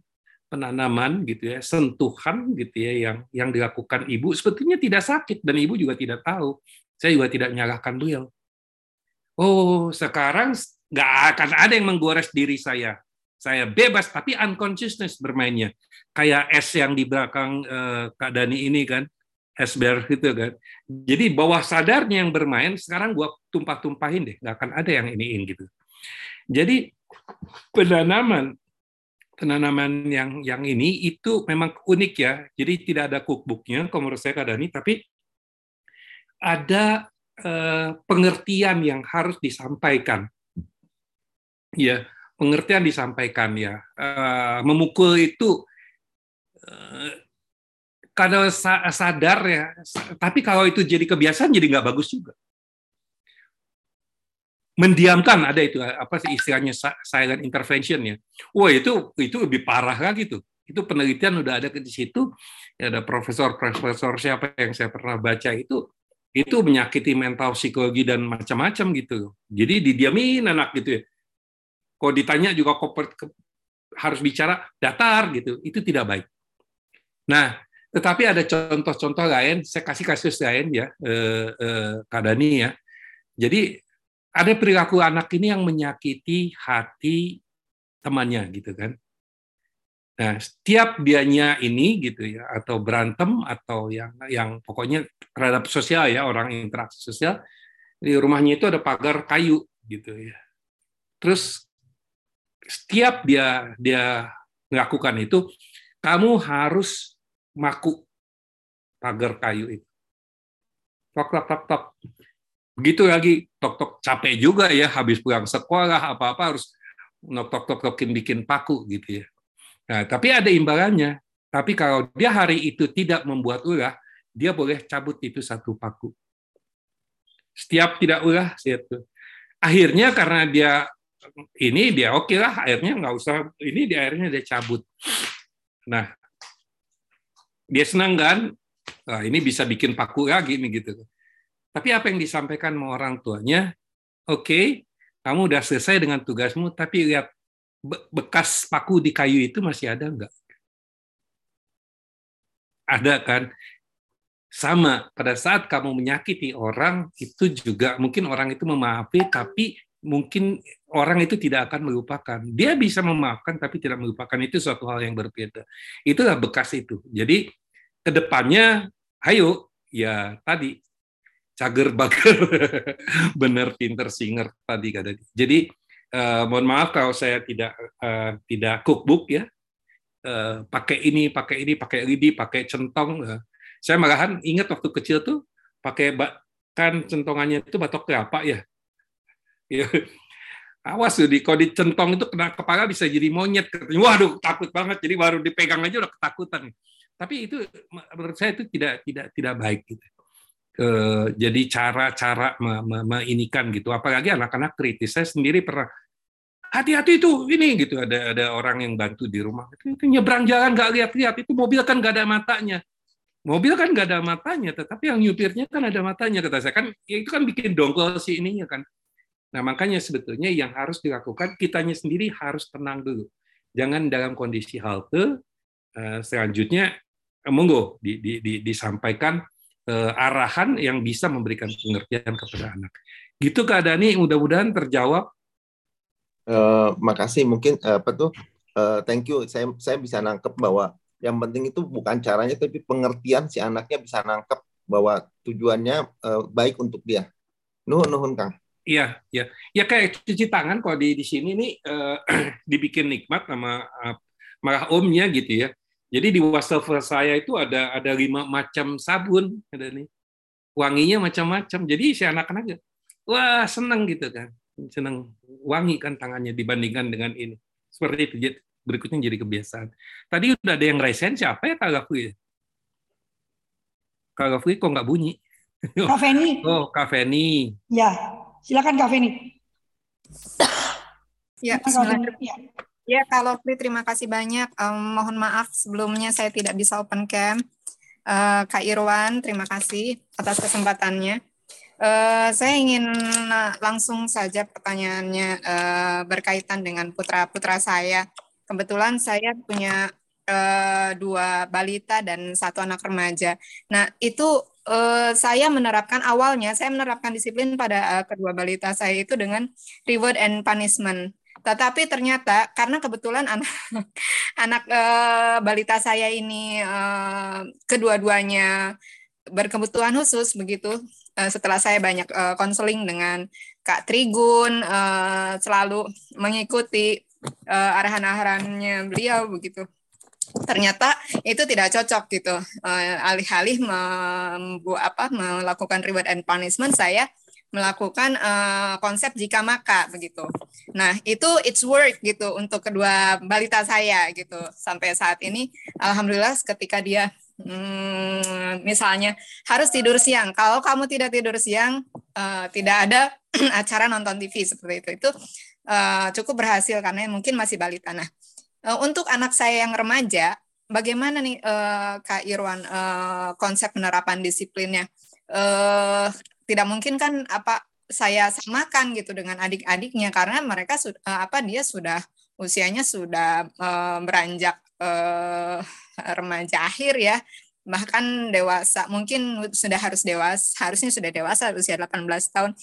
[SPEAKER 2] penanaman gitu ya, sentuhan gitu ya yang yang dilakukan ibu sebetulnya tidak sakit dan ibu juga tidak tahu. Saya juga tidak menyalahkan beliau. Oh, sekarang nggak akan ada yang menggores diri saya. Saya bebas tapi unconsciousness bermainnya. Kayak es yang di belakang eh, Kak Dani ini kan, es ber gitu kan. Jadi bawah sadarnya yang bermain, sekarang gua tumpah-tumpahin deh, nggak akan ada yang iniin gitu. Jadi penanaman penanaman yang yang ini itu memang unik ya. Jadi tidak ada cookbooknya, kalau menurut saya Kadani, tapi ada eh, pengertian yang harus disampaikan. Ya, pengertian disampaikan ya. Eh, memukul itu eh, kalau sadar ya, tapi kalau itu jadi kebiasaan jadi nggak bagus juga mendiamkan ada itu apa sih istilahnya silent intervention ya. Wah itu itu lebih parah lagi tuh. Itu penelitian udah ada di situ. Ya, ada profesor-profesor siapa yang saya pernah baca itu itu menyakiti mental psikologi dan macam-macam gitu. Jadi didiamin anak gitu ya. Kok ditanya juga kok harus bicara datar gitu, itu tidak baik. Nah, tetapi ada contoh-contoh lain, saya kasih kasus lain ya, eh, eh, Kadani ya. Jadi ada perilaku anak ini yang menyakiti hati temannya gitu kan. Nah, setiap dianya ini gitu ya atau berantem atau yang yang pokoknya terhadap sosial ya, orang interaksi sosial di rumahnya itu ada pagar kayu gitu ya. Terus setiap dia dia melakukan itu kamu harus maku pagar kayu itu. Tok tok tok tok. Begitu lagi tok tok capek juga ya habis pulang sekolah apa-apa harus nok tok tok tokin bikin paku gitu ya. Nah, tapi ada imbalannya. Tapi kalau dia hari itu tidak membuat ulah, dia boleh cabut itu satu paku. Setiap tidak ulah, itu. Akhirnya karena dia ini dia oke okay lah, akhirnya nggak usah ini di akhirnya dia cabut. Nah, dia senang kan? Nah, ini bisa bikin paku lagi nih gitu. Tapi apa yang disampaikan sama orang tuanya? Oke, okay, kamu udah selesai dengan tugasmu, tapi lihat bekas paku di kayu itu masih ada nggak? Ada kan? Sama, pada saat kamu menyakiti orang, itu juga mungkin orang itu memaafkan tapi mungkin orang itu tidak akan melupakan. Dia bisa memaafkan, tapi tidak melupakan. Itu suatu hal yang berbeda. Itulah bekas itu. Jadi, ke depannya, ayo, ya tadi, cager bager, bener pinter singer tadi kata. Jadi, uh, mohon maaf kalau saya tidak uh, tidak cookbook ya, uh, pakai ini, pakai ini, pakai lidi, pakai centong. Uh, saya malahan ingat waktu kecil tuh pakai kan centongannya itu batok kelapa ya. Ya. Awas tuh, kalau dicentong itu kena kepala bisa jadi monyet. Waduh, takut banget. Jadi baru dipegang aja udah ketakutan. Tapi itu menurut saya itu tidak tidak tidak baik gitu. E, jadi cara-cara meinikan gitu. Apalagi anak-anak kritis. Saya sendiri pernah hati-hati itu ini gitu ada ada orang yang bantu di rumah itu, itu nyebrang jalan nggak lihat-lihat itu mobil kan nggak ada matanya mobil kan nggak ada matanya, tetapi yang nyupirnya kan ada matanya kata saya kan ya itu kan bikin dongkol si ininya kan. Nah makanya sebetulnya yang harus dilakukan kitanya sendiri harus tenang dulu, jangan dalam kondisi halte eh, selanjutnya eh, monggo di, di, di, disampaikan eh, arahan yang bisa memberikan pengertian kepada anak. Gitu keadaan ini mudah-mudahan terjawab.
[SPEAKER 3] Uh, makasih mungkin apa tuh uh, thank you saya saya bisa nangkep bahwa yang penting itu bukan caranya tapi pengertian si anaknya bisa nangkep bahwa tujuannya uh, baik untuk dia. Nuhun nuhun Kang.
[SPEAKER 2] Iya, iya. Ya kayak cuci tangan kalau di di sini nih uh, dibikin nikmat sama uh, malah omnya gitu ya. Jadi di wastafel saya itu ada ada lima macam sabun ada nih. Wanginya macam-macam. Jadi si anak-anak wah senang gitu kan. Senang wangi kan tangannya dibandingkan dengan ini. Seperti itu berikutnya jadi kebiasaan. Tadi udah ada yang resen siapa ya Kak Gafri? Kak Gafri kok nggak bunyi?
[SPEAKER 1] Kak Feni.
[SPEAKER 2] Oh, Kak Feni.
[SPEAKER 1] Ya, silakan Kak Feni.
[SPEAKER 4] Ya, ya. Ya, kalau Fri terima kasih banyak. Um, mohon maaf sebelumnya saya tidak bisa open cam. Uh, Kak Irwan, terima kasih atas kesempatannya. Uh, saya ingin langsung saja pertanyaannya uh, berkaitan dengan putra-putra saya kebetulan saya punya uh, dua balita dan satu anak remaja. Nah, itu uh, saya menerapkan awalnya saya menerapkan disiplin pada uh, kedua balita saya itu dengan reward and punishment. Tetapi ternyata karena kebetulan anak anak uh, balita saya ini uh, kedua-duanya berkebutuhan khusus begitu. Uh, setelah saya banyak konseling uh, dengan Kak Trigun uh, selalu mengikuti uh, arahan-arahannya beliau begitu ternyata itu tidak cocok gitu uh, alih-alih membuat apa melakukan reward and punishment saya melakukan uh, konsep jika maka begitu. Nah itu it's work gitu untuk kedua balita saya gitu sampai saat ini alhamdulillah ketika dia hmm, misalnya harus tidur siang kalau kamu tidak tidur siang uh, tidak ada acara nonton TV seperti itu itu uh, cukup berhasil karena mungkin masih balita. Nah, uh, untuk anak saya yang remaja, bagaimana nih uh, Kak Irwan uh, konsep penerapan disiplinnya? Uh, tidak mungkin kan apa saya samakan gitu dengan adik-adiknya karena mereka uh, apa dia sudah usianya sudah uh, beranjak uh, remaja akhir ya bahkan dewasa mungkin sudah harus dewasa harusnya sudah dewasa usia 18 tahun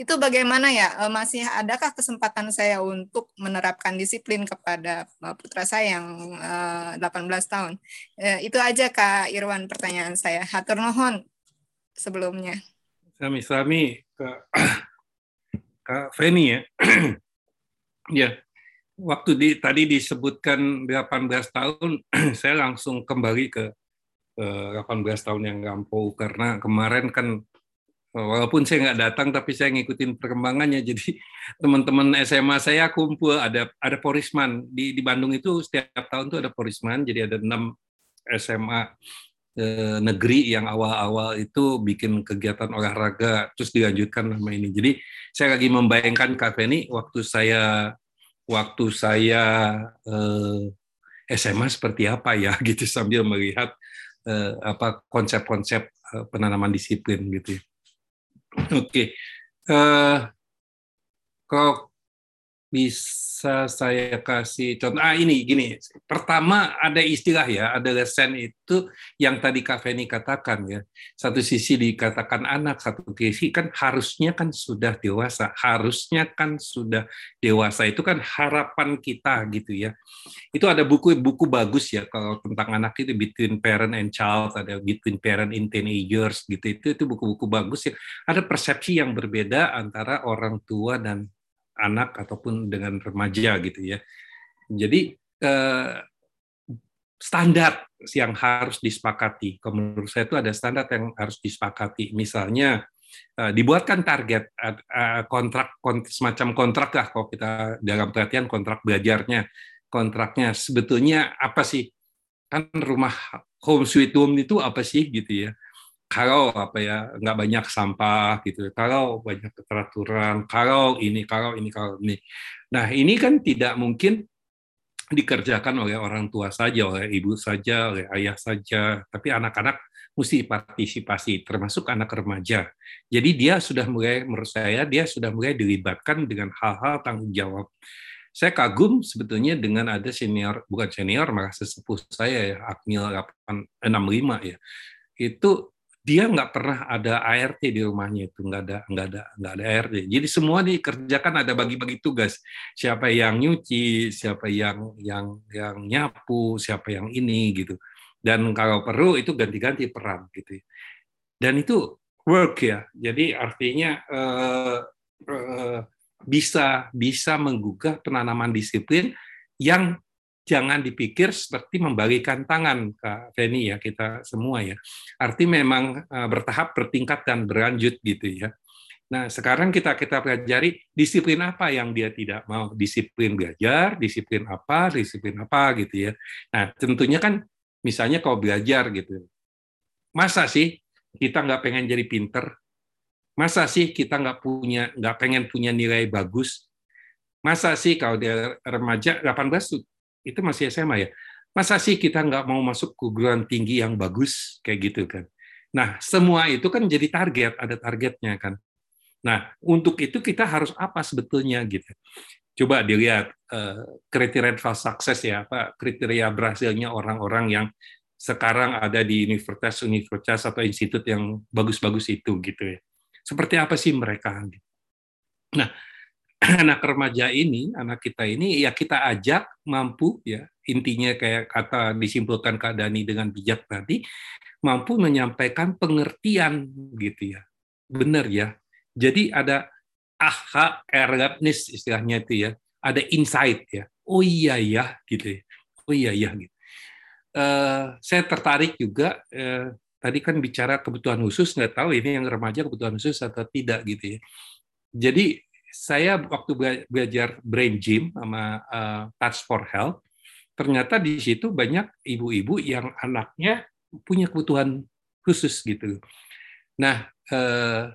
[SPEAKER 4] itu bagaimana ya? Eh, masih adakah kesempatan saya untuk menerapkan disiplin kepada eh, putra saya yang 18 eh, tahun? Itu aja Kak Irwan pertanyaan saya. Hatur nuhun sebelumnya.
[SPEAKER 2] Sami Sami Kak Kak Feni ya. Ya waktu di tadi disebutkan 18 tahun saya langsung kembali ke 18 tahun yang lampau. Karena kemarin kan walaupun saya nggak datang tapi saya ngikutin perkembangannya. Jadi teman-teman SMA saya kumpul ada ada porisman. Di di Bandung itu setiap tahun tuh ada porisman. Jadi ada enam SMA eh, negeri yang awal-awal itu bikin kegiatan olahraga terus dilanjutkan sama ini. Jadi saya lagi membayangkan Kak Feni waktu saya waktu saya eh, SMA seperti apa ya? Gitu sambil melihat eh, apa konsep-konsep eh, penanaman disiplin gitu ya. Oke, okay. uh, kok bisa saya kasih contoh. Ah ini gini, pertama ada istilah ya, ada lesen itu yang tadi Kak Feni katakan ya. Satu sisi dikatakan anak, satu sisi kan harusnya kan sudah dewasa, harusnya kan sudah dewasa itu kan harapan kita gitu ya. Itu ada buku-buku bagus ya kalau tentang anak itu Between Parent and Child, ada Between Parent in Teenagers gitu. Itu itu buku-buku bagus ya. Ada persepsi yang berbeda antara orang tua dan anak ataupun dengan remaja gitu ya. Jadi eh, standar yang harus disepakati. Menurut saya itu ada standar yang harus disepakati. Misalnya eh, dibuatkan target eh, kontrak, kontrak semacam kontrak lah kalau kita dalam perhatian kontrak belajarnya kontraknya sebetulnya apa sih kan rumah home sweet home itu apa sih gitu ya kalau apa ya nggak banyak sampah gitu kalau banyak keteraturan kalau ini kalau ini kalau ini. Nah ini kan tidak mungkin dikerjakan oleh orang tua saja oleh ibu saja oleh ayah saja. Tapi anak-anak mesti partisipasi termasuk anak remaja. Jadi dia sudah mulai menurut saya dia sudah mulai dilibatkan dengan hal-hal tanggung jawab. Saya kagum sebetulnya dengan ada senior bukan senior malah sesepuh saya ya Akmil 865 ya. Itu dia nggak pernah ada ART di rumahnya itu nggak ada nggak ada nggak ada ART jadi semua dikerjakan ada bagi-bagi tugas. Siapa yang nyuci siapa yang yang yang nyapu siapa yang ini gitu. Dan kalau perlu itu ganti-ganti peran gitu dan itu work ya. Jadi artinya uh, uh, bisa bisa menggugah penanaman disiplin yang jangan dipikir seperti membagikan tangan Kak Feni ya kita semua ya. Arti memang uh, bertahap, bertingkat dan berlanjut gitu ya. Nah, sekarang kita kita pelajari disiplin apa yang dia tidak mau. Disiplin belajar, disiplin apa, disiplin apa gitu ya. Nah, tentunya kan misalnya kalau belajar gitu. Masa sih kita nggak pengen jadi pinter? Masa sih kita nggak punya nggak pengen punya nilai bagus? Masa sih kalau dia remaja 18 itu masih SMA ya. Masa sih kita nggak mau masuk perguruan tinggi yang bagus kayak gitu kan? Nah, semua itu kan jadi target, ada targetnya kan. Nah, untuk itu kita harus apa sebetulnya gitu. Coba dilihat uh, kriteria fast success ya, apa kriteria berhasilnya orang-orang yang sekarang ada di universitas-universitas atau institut yang bagus-bagus itu gitu ya. Seperti apa sih mereka? Nah, anak remaja ini, anak kita ini ya kita ajak mampu ya intinya kayak kata disimpulkan Kak Dani dengan bijak tadi mampu menyampaikan pengertian gitu ya. Benar ya. Jadi ada aha ergapnis istilahnya itu ya. Ada insight ya. Oh iya ya gitu ya. Oh iya ya gitu. Uh, saya tertarik juga uh, tadi kan bicara kebutuhan khusus nggak tahu ini yang remaja kebutuhan khusus atau tidak gitu ya. Jadi saya waktu belajar brain gym sama uh, touch for health ternyata di situ banyak ibu-ibu yang anaknya punya kebutuhan khusus gitu. Nah uh,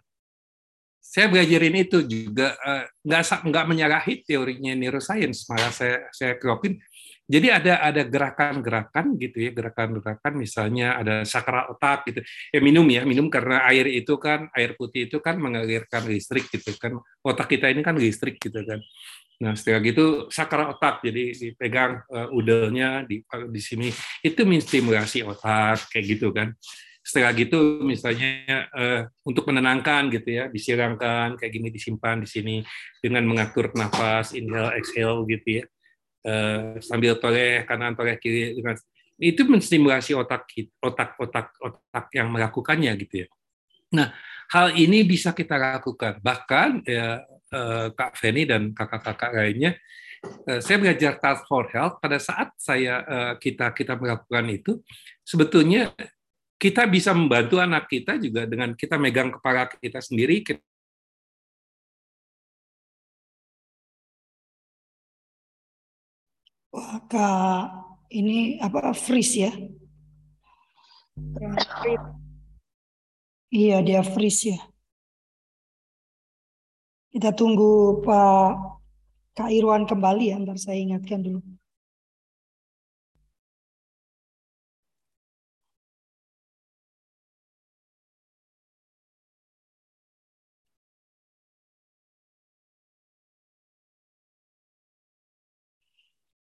[SPEAKER 2] saya belajarin itu juga uh, nggak nggak menyalahi teorinya neuroscience malah saya saya keropin jadi ada ada gerakan-gerakan gitu ya, gerakan-gerakan misalnya ada sakral otak gitu. Ya minum ya, minum karena air itu kan air putih itu kan mengalirkan listrik gitu kan. Otak kita ini kan listrik gitu kan. Nah, setelah gitu sakral otak jadi dipegang uh, udelnya di di sini itu menstimulasi otak kayak gitu kan. Setelah gitu misalnya uh, untuk menenangkan gitu ya, disiramkan kayak gini disimpan di sini dengan mengatur nafas inhale exhale gitu ya Eh, sambil toleh kanan toleh kiri dengan itu menstimulasi otak otak otak otak yang melakukannya gitu ya. Nah hal ini bisa kita lakukan bahkan ya eh, Kak Feni dan kakak-kakak lainnya eh, saya belajar Task for Health pada saat saya kita kita melakukan itu sebetulnya kita bisa membantu anak kita juga dengan kita megang kepala kita sendiri.
[SPEAKER 1] Kak, ini apa freeze ya? Iya, dia freeze ya. Kita tunggu Pak Kak Irwan kembali ya, ntar saya ingatkan dulu.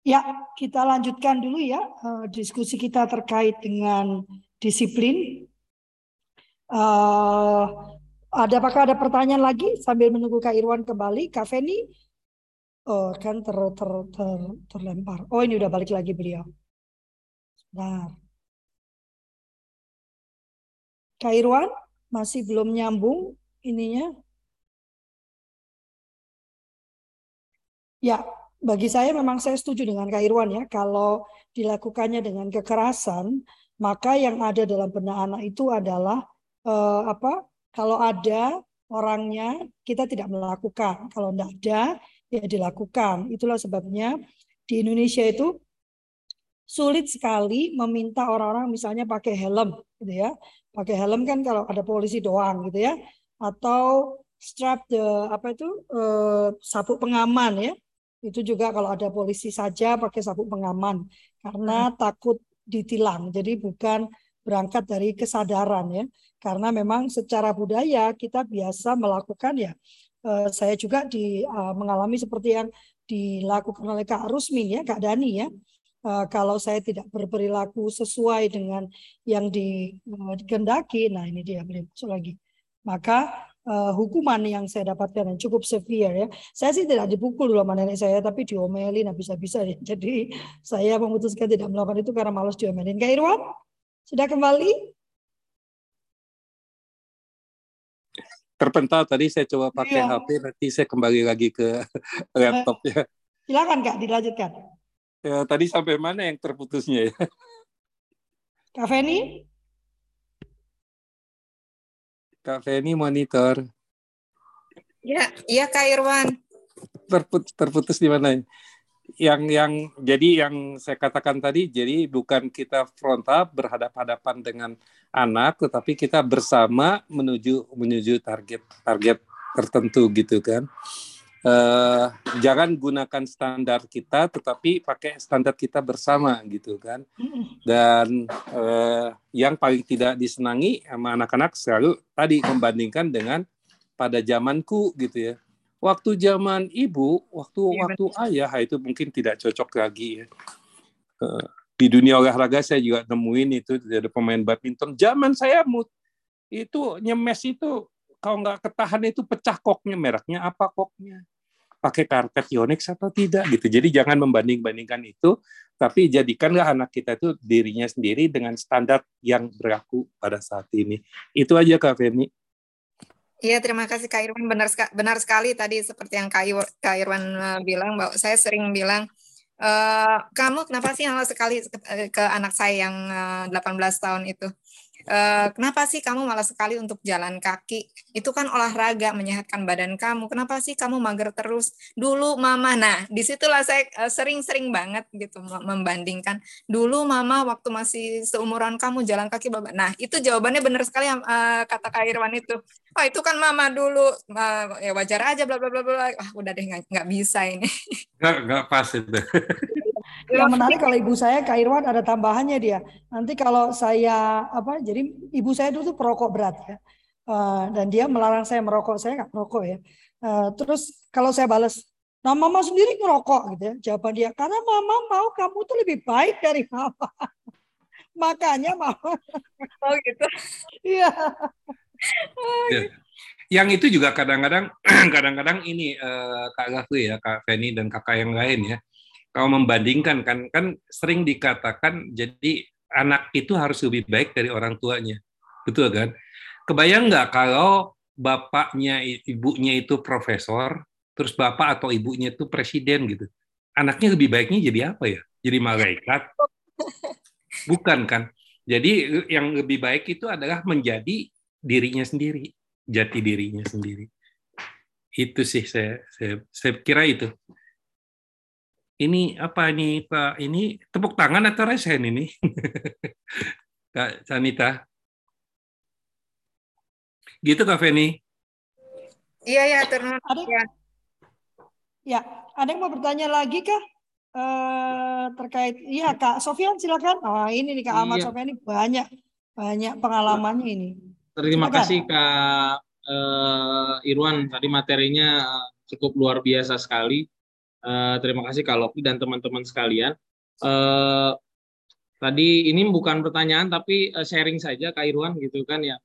[SPEAKER 1] Ya, kita lanjutkan dulu ya uh, diskusi kita terkait dengan disiplin. Uh, ada apakah ada pertanyaan lagi sambil menunggu Kak Irwan kembali? Kak Feni? Oh, kan ter, ter, ter, terlempar. Oh, ini udah balik lagi beliau. Nah, Kak Irwan masih belum nyambung ininya. Ya, bagi saya memang saya setuju dengan Kak Irwan ya, kalau dilakukannya dengan kekerasan, maka yang ada dalam benak anak itu adalah eh, apa? Kalau ada orangnya kita tidak melakukan, kalau tidak ada ya dilakukan. Itulah sebabnya di Indonesia itu sulit sekali meminta orang-orang misalnya pakai helm gitu ya. Pakai helm kan kalau ada polisi doang gitu ya. Atau strap the apa itu uh, sabuk pengaman ya itu juga kalau ada polisi saja pakai sabuk pengaman karena hmm. takut ditilang. Jadi bukan berangkat dari kesadaran ya. Karena memang secara budaya kita biasa melakukan ya. Eh, saya juga di uh, mengalami seperti yang dilakukan oleh Kak Rusmin ya, Kak Dani ya. Uh, kalau saya tidak berperilaku sesuai dengan yang dikendaki, nah ini dia beli masuk lagi. Maka uh, hukuman yang saya dapatkan yang cukup severe ya. Saya sih tidak dipukul sama nenek saya, tapi diomelin habis-habisan ya. Jadi saya memutuskan tidak melakukan itu karena malas diomelin. Kak Irwan, sudah kembali?
[SPEAKER 2] Terpental tadi saya coba pakai iya. HP, nanti saya kembali lagi ke laptop ya.
[SPEAKER 1] Silakan Kak, dilanjutkan.
[SPEAKER 2] Ya, tadi sampai mana yang terputusnya ya?
[SPEAKER 1] Kak Feni?
[SPEAKER 2] Kak Feni monitor.
[SPEAKER 4] Ya, iya Kak Irwan.
[SPEAKER 2] Terputus, terputus di mana? Yang yang jadi yang saya katakan tadi, jadi bukan kita frontal berhadap-hadapan dengan anak, tetapi kita bersama menuju menuju target target tertentu gitu kan uh, jangan gunakan standar kita tetapi pakai standar kita bersama gitu kan. Dan uh, yang paling tidak disenangi sama anak-anak selalu tadi membandingkan dengan pada zamanku gitu ya. Waktu zaman ibu waktu ya, waktu ayah itu mungkin tidak cocok lagi ya. Uh, di dunia olahraga saya juga nemuin itu ada pemain badminton. Zaman saya mut itu nyemes itu kalau nggak ketahan itu pecah koknya mereknya apa koknya pakai karpet Yonex atau tidak gitu jadi jangan membanding-bandingkan itu tapi jadikanlah anak kita itu dirinya sendiri dengan standar yang berlaku pada saat ini itu aja Kak Feni
[SPEAKER 4] Iya, terima kasih Kak Irwan. Benar, benar sekali tadi seperti yang Kak, Irwan eh, bilang, bahwa saya sering bilang, e, kamu kenapa sih hal sekali ke, ke anak saya yang 18 eh, tahun itu? Uh, kenapa sih kamu malas sekali untuk jalan kaki? Itu kan olahraga menyehatkan badan kamu. Kenapa sih kamu mager terus? Dulu mama, nah di situlah saya eh, sering-sering uh, banget gitu membandingkan. Dulu mama waktu masih seumuran kamu jalan kaki bapak. Nah itu jawabannya benar sekali uh, kata Kak Irwan itu. Oh itu kan mama dulu uh, ya wajar aja bla bla bla bla. Wah udah deh nggak bisa ini.
[SPEAKER 2] Nggak nggak pas itu.
[SPEAKER 1] Yang menarik kalau ibu saya Kak Irwan ada tambahannya dia. Nanti kalau saya apa jadi ibu saya dulu tuh perokok berat ya. Uh, dan dia melarang saya merokok, saya nggak merokok ya. Uh, terus kalau saya balas, nah mama sendiri ngerokok gitu ya. Jawaban dia, karena mama mau kamu tuh lebih baik dari mama. Makanya mama.
[SPEAKER 4] Oh gitu.
[SPEAKER 1] Iya.
[SPEAKER 2] oh, gitu. Yang itu juga kadang-kadang, kadang-kadang ini uh, Kak Gafri ya, Kak Feni dan kakak yang lain ya kalau membandingkan kan kan sering dikatakan jadi anak itu harus lebih baik dari orang tuanya. Betul kan? Kebayang nggak kalau bapaknya ibunya itu profesor terus bapak atau ibunya itu presiden gitu? Anaknya lebih baiknya jadi apa ya? Jadi malaikat? Bukan kan? Jadi yang lebih baik itu adalah menjadi dirinya sendiri, jati dirinya sendiri. Itu sih saya saya, saya kira itu. Ini apa ini Pak? Ini tepuk tangan atau resen ini? Kak Sanita. Gitu Kak Feni?
[SPEAKER 4] Iya ya, terima
[SPEAKER 1] kasih. Ya. ya, ada yang mau bertanya lagi kah? Eh, terkait iya Kak Sofian silakan. Oh, ini nih Kak iya. Ahmad Sofian ini banyak banyak pengalamannya ini.
[SPEAKER 5] Terima silakan. kasih Kak uh, Irwan tadi materinya cukup luar biasa sekali. Uh, terima kasih Kak Lopi dan teman-teman sekalian. Uh, tadi ini bukan pertanyaan tapi sharing saja Kak Irwan gitu kan ya.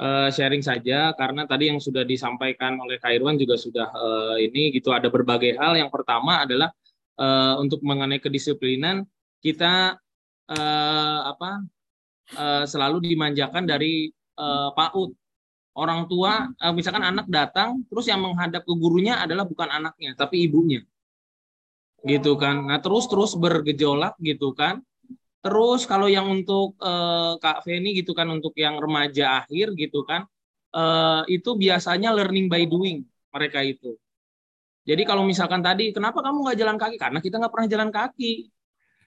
[SPEAKER 5] Uh, sharing saja karena tadi yang sudah disampaikan oleh Kak Irwan juga sudah uh, ini gitu ada berbagai hal. Yang pertama adalah uh, untuk mengenai kedisiplinan kita uh, apa uh, selalu dimanjakan dari uh, PAUD. Orang tua, misalkan anak datang, terus yang menghadap ke gurunya adalah bukan anaknya, tapi ibunya, gitu kan. Nah terus terus bergejolak gitu kan. Terus kalau yang untuk uh, Kak Feni gitu kan, untuk yang remaja akhir gitu kan, uh, itu biasanya learning by doing mereka itu. Jadi kalau misalkan tadi, kenapa kamu nggak jalan kaki? Karena kita nggak pernah jalan kaki,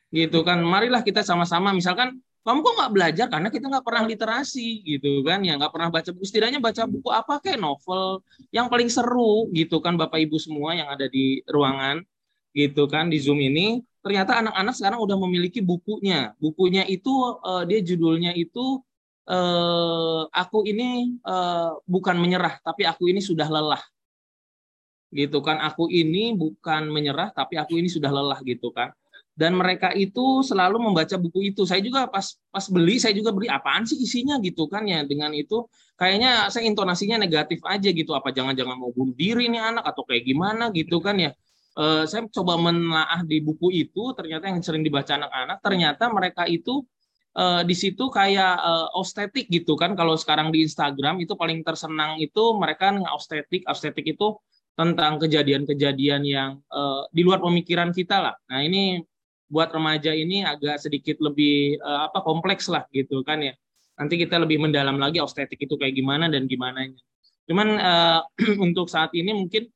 [SPEAKER 5] gitu kan. Marilah kita sama-sama. Misalkan kamu kok nggak belajar karena kita nggak pernah literasi, gitu kan? Ya nggak pernah baca buku. Setidaknya baca buku apa kayak novel yang paling seru, gitu kan, Bapak Ibu semua yang ada di ruangan, gitu kan, di Zoom ini. Ternyata anak-anak sekarang udah memiliki bukunya. Bukunya itu uh, dia judulnya itu uh, aku ini uh, bukan menyerah, tapi aku ini sudah lelah. Gitu kan aku ini bukan menyerah tapi aku ini sudah lelah gitu kan. Dan mereka itu selalu membaca buku itu. Saya juga pas pas beli saya juga beli apaan sih isinya? Gitu kan ya dengan itu kayaknya saya intonasinya negatif aja gitu. Apa jangan-jangan mau bunuh diri nih anak atau kayak gimana gitu kan ya e, saya coba menelaah di buku itu ternyata yang sering dibaca anak-anak ternyata mereka itu e, di situ kayak e, ostetik gitu kan kalau sekarang di Instagram itu paling tersenang itu mereka ostetik ostetik itu tentang kejadian-kejadian yang uh, di luar pemikiran kita lah. Nah ini buat remaja ini agak sedikit lebih uh, apa kompleks lah gitu kan ya. Nanti kita lebih mendalam lagi estetik itu kayak gimana dan gimana. Cuman uh, untuk saat ini mungkin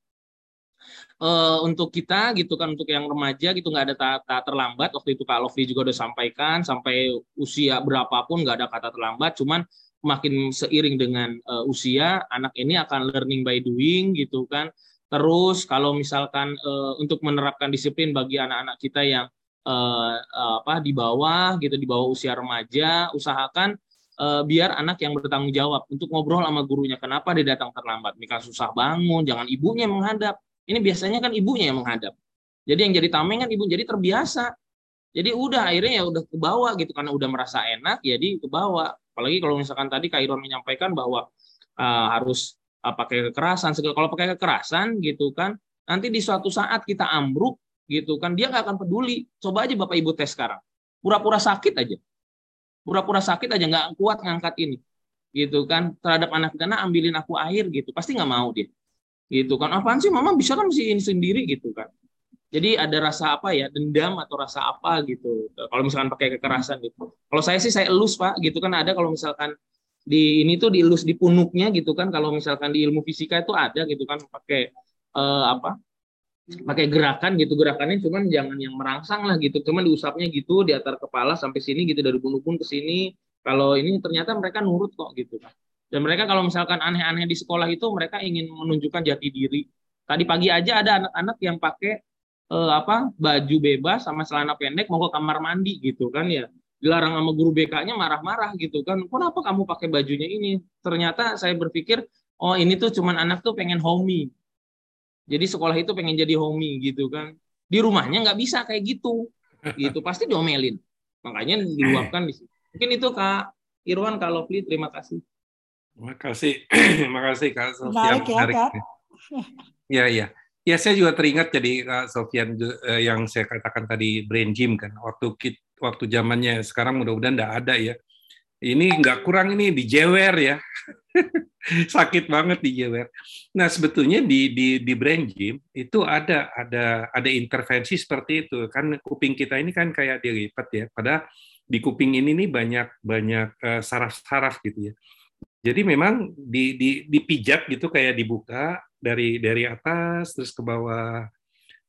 [SPEAKER 5] uh, untuk kita gitu kan untuk yang remaja gitu nggak ada tak terlambat. Waktu itu Kak Lofi juga udah sampaikan sampai usia berapapun nggak ada kata terlambat. Cuman makin seiring dengan uh, usia anak ini akan learning by doing gitu kan terus kalau misalkan uh, untuk menerapkan disiplin bagi anak-anak kita yang uh, apa di bawah gitu di bawah usia remaja usahakan biar anak yang bertanggung jawab untuk ngobrol sama gurunya kenapa dia datang terlambat Mika susah bangun jangan ibunya menghadap ini biasanya kan ibunya yang menghadap jadi yang jadi tameng kan ibu jadi terbiasa jadi udah akhirnya ya udah ke bawah gitu karena udah merasa enak jadi ke bawah Apalagi kalau misalkan tadi Kak Iron menyampaikan bahwa uh, harus uh, pakai kekerasan. Kalau pakai kekerasan gitu kan, nanti di suatu saat kita ambruk gitu kan, dia nggak akan peduli. Coba aja Bapak Ibu tes sekarang. Pura-pura sakit aja. Pura-pura sakit aja nggak kuat ngangkat ini. Gitu kan, terhadap anak kita, nah ambilin aku air gitu. Pasti nggak mau dia. Gitu kan, apaan sih mama bisa kan mesti ini sendiri gitu kan. Jadi ada rasa apa ya dendam atau rasa apa gitu. Kalau misalkan pakai kekerasan gitu. Kalau saya sih saya elus pak, gitu kan ada kalau misalkan di ini tuh dielus di punuknya gitu kan. Kalau misalkan di ilmu fisika itu ada gitu kan pakai eh, apa? Pakai gerakan gitu gerakannya cuman jangan yang merangsang lah gitu. Cuman diusapnya gitu di atar kepala sampai sini gitu dari punuk pun ke sini. Kalau ini ternyata mereka nurut kok gitu kan. Dan mereka kalau misalkan aneh-aneh di sekolah itu mereka ingin menunjukkan jati diri. Tadi pagi aja ada anak-anak yang pakai eh, apa baju bebas sama celana pendek mau ke kamar mandi gitu kan ya. Dilarang sama guru BK-nya marah-marah gitu kan. Kenapa kamu pakai bajunya ini? Ternyata saya berpikir oh ini tuh cuman anak tuh pengen homey jadi sekolah itu pengen jadi homey gitu kan. Di rumahnya nggak bisa kayak gitu. Gitu pasti diomelin. Makanya diluapkan di sini mungkin itu kak. Irwan kalau Lovely terima kasih
[SPEAKER 2] terima kasih terima kasih kak Sofia menarik, ya, kak. ya ya Ya, saya juga teringat jadi Kak Sofian eh, yang saya katakan tadi brain gym kan. Waktu kit, waktu zamannya sekarang mudah-mudahan enggak ada ya. Ini nggak kurang ini dijewer ya. Sakit banget dijewer. Nah, sebetulnya di di di brain gym itu ada ada ada intervensi seperti itu. Kan kuping kita ini kan kayak dilipat ya. Pada di kuping ini nih banyak banyak uh, saraf-saraf gitu ya. Jadi memang di, di, dipijat gitu kayak dibuka dari dari atas terus ke bawah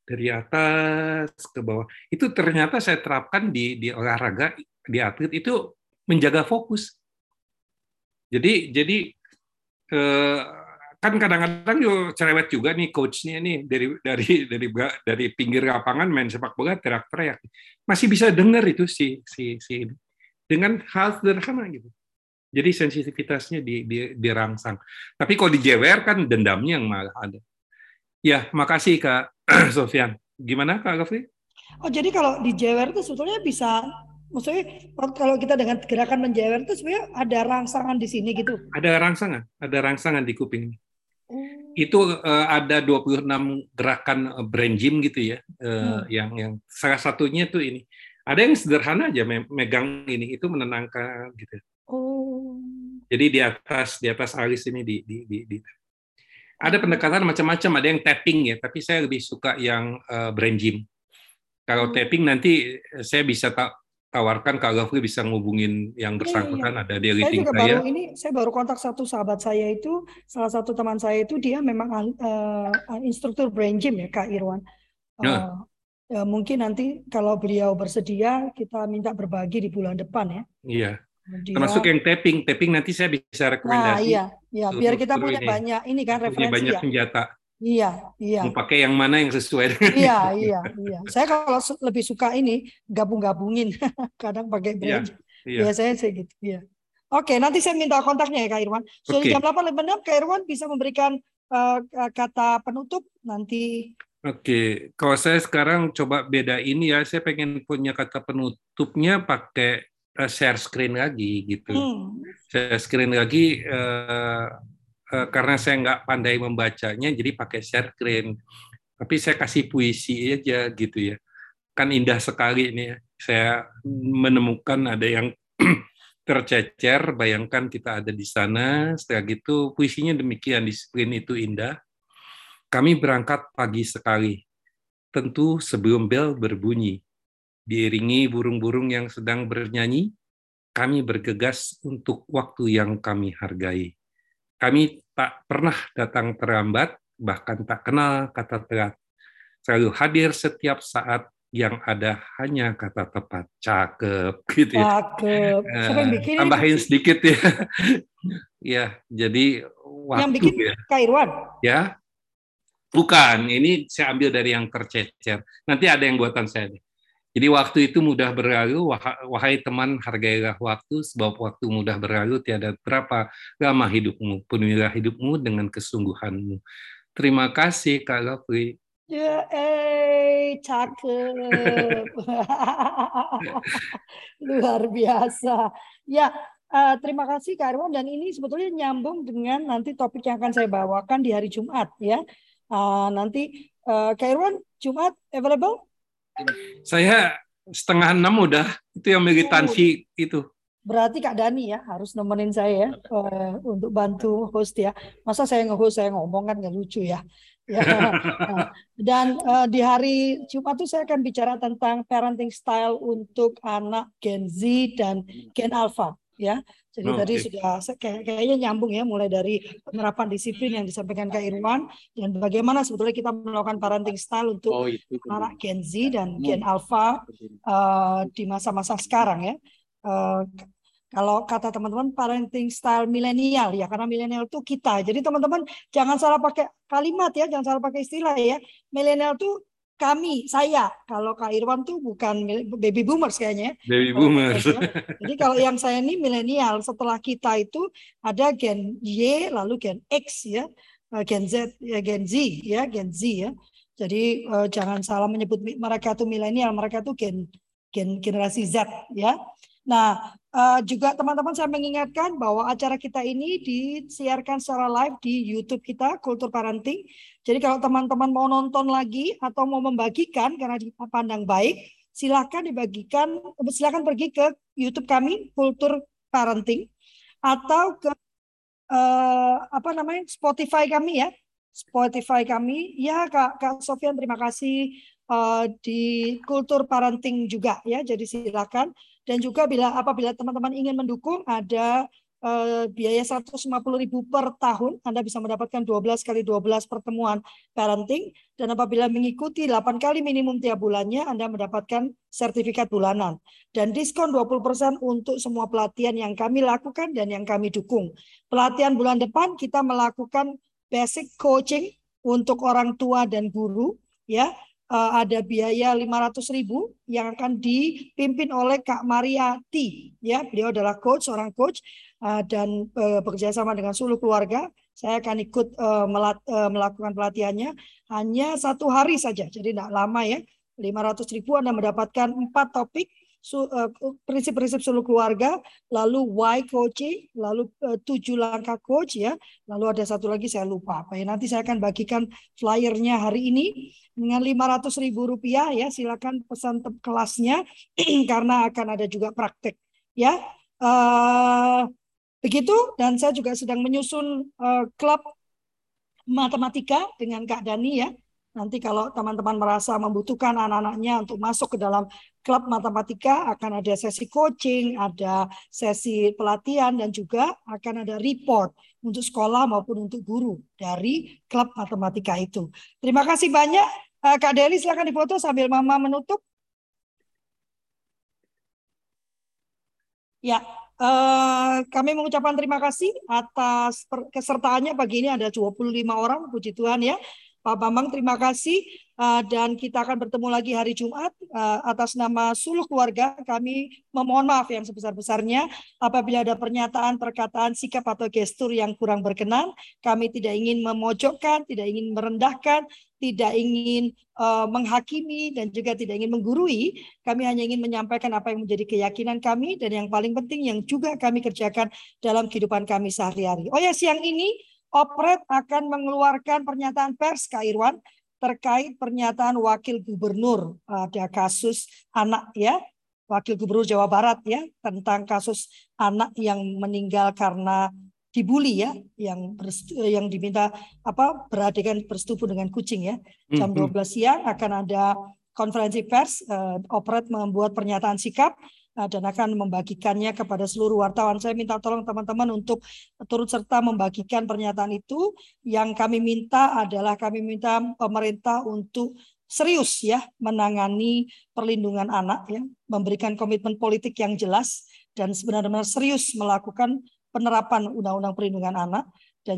[SPEAKER 2] dari atas ke bawah. Itu ternyata saya terapkan di di olahraga di atlet itu menjaga fokus. Jadi jadi eh, kan kadang-kadang juga cerewet juga nih coachnya nih dari dari dari dari pinggir lapangan main sepak bola teriak-teriak masih bisa dengar itu si si si dengan hal sederhana gitu jadi sensitivitasnya di, di, dirangsang. Tapi kalau dijewer kan dendamnya yang malah ada. Ya makasih kak. Sofian. Gimana kak Gafri?
[SPEAKER 1] Oh jadi kalau dijewer itu sebetulnya bisa maksudnya kalau kita dengan gerakan menjewer itu sebenarnya ada rangsangan di sini gitu.
[SPEAKER 2] Ada rangsangan, ada rangsangan di kuping. Itu uh, ada 26 gerakan uh, brain gym gitu ya uh, hmm. yang yang salah satunya tuh ini. Ada yang sederhana aja me megang ini itu menenangkan gitu oh. jadi di atas di atas alis ini di di, di, di. ada hmm. pendekatan macam-macam ada yang tapping ya tapi saya lebih suka yang uh, brain gym kalau hmm. tapping nanti saya bisa tak tawarkan Kak Gafri bisa ngubungin yang iya, bersangkutan iya, iya. ada di
[SPEAKER 1] saya juga saya. baru ini saya baru kontak satu sahabat saya itu salah satu teman saya itu dia memang uh, instruktur brain gym ya Kak Irwan. Uh, ya, mungkin nanti kalau beliau bersedia kita minta berbagi di bulan depan ya.
[SPEAKER 2] Iya. Dia, Termasuk yang tapping, tapping nanti saya bisa rekomendasi. Nah,
[SPEAKER 1] iya, iya. Biar kita punya ini. banyak ini kan referensi
[SPEAKER 2] banyak
[SPEAKER 1] ya.
[SPEAKER 2] senjata.
[SPEAKER 1] Iya, iya.
[SPEAKER 2] Mau pakai yang mana yang sesuai
[SPEAKER 1] dengan Iya, iya, iya. Saya kalau lebih suka ini gabung-gabungin, kadang pakai brand. Iya, iya. Biasanya saya gitu, iya. Oke, nanti saya minta kontaknya ya Kak Irwan. Sudah okay. jam 8 benar Kak Irwan bisa memberikan uh, kata penutup nanti.
[SPEAKER 2] Oke, kalau saya sekarang coba beda ini ya, saya pengen punya kata penutupnya pakai share screen lagi gitu. Hmm. Share screen lagi uh, Eh, karena saya nggak pandai membacanya, jadi pakai share screen. Tapi saya kasih puisi aja gitu ya. Kan indah sekali ini ya. Saya menemukan ada yang tercecer, bayangkan kita ada di sana, setelah gitu puisinya demikian, disiplin itu indah. Kami berangkat pagi sekali, tentu sebelum bel berbunyi. Diiringi burung-burung yang sedang bernyanyi, kami bergegas untuk waktu yang kami hargai. Kami tak pernah datang terlambat, bahkan tak kenal kata telat. Selalu hadir setiap saat yang ada hanya kata tepat. Cakep gitu ya.
[SPEAKER 1] Cakep. Siapa yang bikin
[SPEAKER 2] Tambahin ini? sedikit ya. ya, jadi waktu
[SPEAKER 1] Yang bikin
[SPEAKER 2] ya.
[SPEAKER 1] Kak Irwan?
[SPEAKER 2] Ya. Bukan, ini saya ambil dari yang tercecer. Nanti ada yang buatan saya deh. Jadi waktu itu mudah berlalu, wahai teman hargailah waktu, sebab waktu mudah berlalu tiada berapa lama hidupmu, penuhilah hidupmu dengan kesungguhanmu. Terima kasih Kak Lopri.
[SPEAKER 1] Ya, eh, cakep. Luar biasa. Ya, uh, terima kasih Kak Arwan dan ini sebetulnya nyambung dengan nanti topik yang akan saya bawakan di hari Jumat ya. Uh, nanti uh, Kak Irwan Jumat available?
[SPEAKER 2] Saya setengah enam udah itu yang militansi oh. itu.
[SPEAKER 1] Berarti Kak Dani ya harus nemenin saya ya uh, untuk bantu host ya. Masa saya nge-host saya ngomong kan nggak lucu ya. ya. Dan uh, di hari Jumat itu saya akan bicara tentang parenting style untuk anak Gen Z dan Gen Alpha ya. Jadi oh, tadi okay. sudah kayak, kayaknya nyambung ya mulai dari penerapan disiplin yang disampaikan Kak Irwan dan bagaimana sebetulnya kita melakukan parenting style untuk oh, itu, anak Gen Z dan Gen Alpha uh, di masa-masa sekarang ya. Uh, kalau kata teman-teman parenting style milenial ya karena milenial itu kita. Jadi teman-teman jangan salah pakai kalimat ya, jangan salah pakai istilah ya. Milenial itu kami, saya. Kalau Kak Irwan tuh bukan baby boomers kayaknya.
[SPEAKER 2] Ya. Baby boomers.
[SPEAKER 1] Jadi kalau yang saya ini milenial, setelah kita itu ada gen Y, lalu gen X ya, eh, gen Z, ya gen Z ya, gen Z ya. Jadi uh, jangan salah menyebut mereka itu milenial, mereka itu gen gen generasi Z ya. Nah, uh, juga teman-teman saya mengingatkan bahwa acara kita ini disiarkan secara live di YouTube kita Kultur Parenting. Jadi kalau teman-teman mau nonton lagi atau mau membagikan karena dipandang baik, silakan dibagikan silakan pergi ke YouTube kami Kultur Parenting atau ke uh, apa namanya Spotify kami ya. Spotify kami. Ya Kak Kak Sofian terima kasih uh, di kultur parenting juga ya. Jadi silakan dan juga bila apabila teman-teman ingin mendukung ada uh, biaya 150.000 per tahun. Anda bisa mendapatkan 12 kali 12 pertemuan parenting. Dan apabila mengikuti 8 kali minimum tiap bulannya Anda mendapatkan sertifikat bulanan. Dan diskon 20% untuk semua pelatihan yang kami lakukan dan yang kami dukung. Pelatihan bulan depan kita melakukan basic coaching untuk orang tua dan guru ya uh, ada biaya 500 ribu yang akan dipimpin oleh Kak Mariati ya beliau adalah coach seorang coach uh, dan uh, bekerja sama dengan seluruh keluarga. Saya akan ikut uh, melat, uh, melakukan pelatihannya hanya satu hari saja. Jadi tidak lama ya. 500 ribu Anda mendapatkan empat topik prinsip-prinsip seluruh keluarga, lalu why coaching, lalu uh, tujuh langkah coach ya, lalu ada satu lagi saya lupa. Apa ya. Nanti saya akan bagikan flyernya hari ini dengan lima ratus ribu rupiah ya. Silakan pesan kelasnya karena akan ada juga praktek ya. Uh, begitu dan saya juga sedang menyusun uh, klub matematika dengan Kak Dani ya Nanti kalau teman-teman merasa membutuhkan anak-anaknya untuk masuk ke dalam klub matematika, akan ada sesi coaching, ada sesi pelatihan, dan juga akan ada report untuk sekolah maupun untuk guru dari klub matematika itu. Terima kasih banyak. Eh, Kak Deli, silakan difoto sambil Mama menutup. Ya, Uh, kami mengucapkan terima kasih atas kesertaannya pagi ini ada 25 orang puji Tuhan ya. Pak Bambang terima kasih uh, dan kita akan bertemu lagi hari Jumat uh, atas nama seluruh keluarga kami memohon maaf yang sebesar-besarnya apabila ada pernyataan, perkataan, sikap atau gestur yang kurang berkenan. Kami tidak ingin memojokkan, tidak ingin merendahkan, tidak ingin uh, menghakimi dan juga tidak ingin menggurui. Kami hanya ingin menyampaikan apa yang menjadi keyakinan kami dan yang paling penting yang juga kami kerjakan dalam kehidupan kami sehari-hari. Oh ya, siang ini Opret akan mengeluarkan pernyataan pers Kak Irwan terkait pernyataan wakil gubernur ada kasus anak ya wakil gubernur Jawa Barat ya tentang kasus anak yang meninggal karena dibully ya yang yang diminta apa beradegan bersetubuh dengan kucing ya jam 12 mm-hmm. siang akan ada konferensi pers uh, operet membuat pernyataan sikap dan akan membagikannya kepada seluruh wartawan. Saya minta tolong teman-teman untuk turut serta membagikan pernyataan itu. Yang kami minta adalah kami minta pemerintah untuk serius ya menangani perlindungan anak ya, memberikan komitmen politik yang jelas dan sebenarnya serius melakukan penerapan undang-undang perlindungan anak dan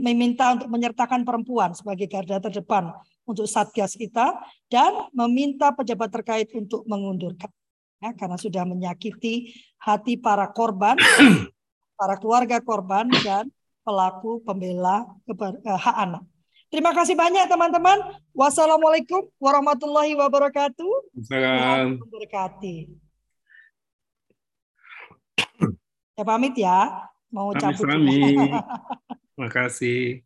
[SPEAKER 1] meminta untuk menyertakan perempuan sebagai garda terdepan untuk satgas kita dan meminta pejabat terkait untuk mengundurkan ya, karena sudah menyakiti hati para korban, para keluarga korban dan pelaku pembela eh, hak anak. Terima kasih banyak teman-teman. Wassalamualaikum warahmatullahi wabarakatuh.
[SPEAKER 2] Salam.
[SPEAKER 1] Berkati. Ya pamit ya. Mau cabut.
[SPEAKER 2] Terima kasih.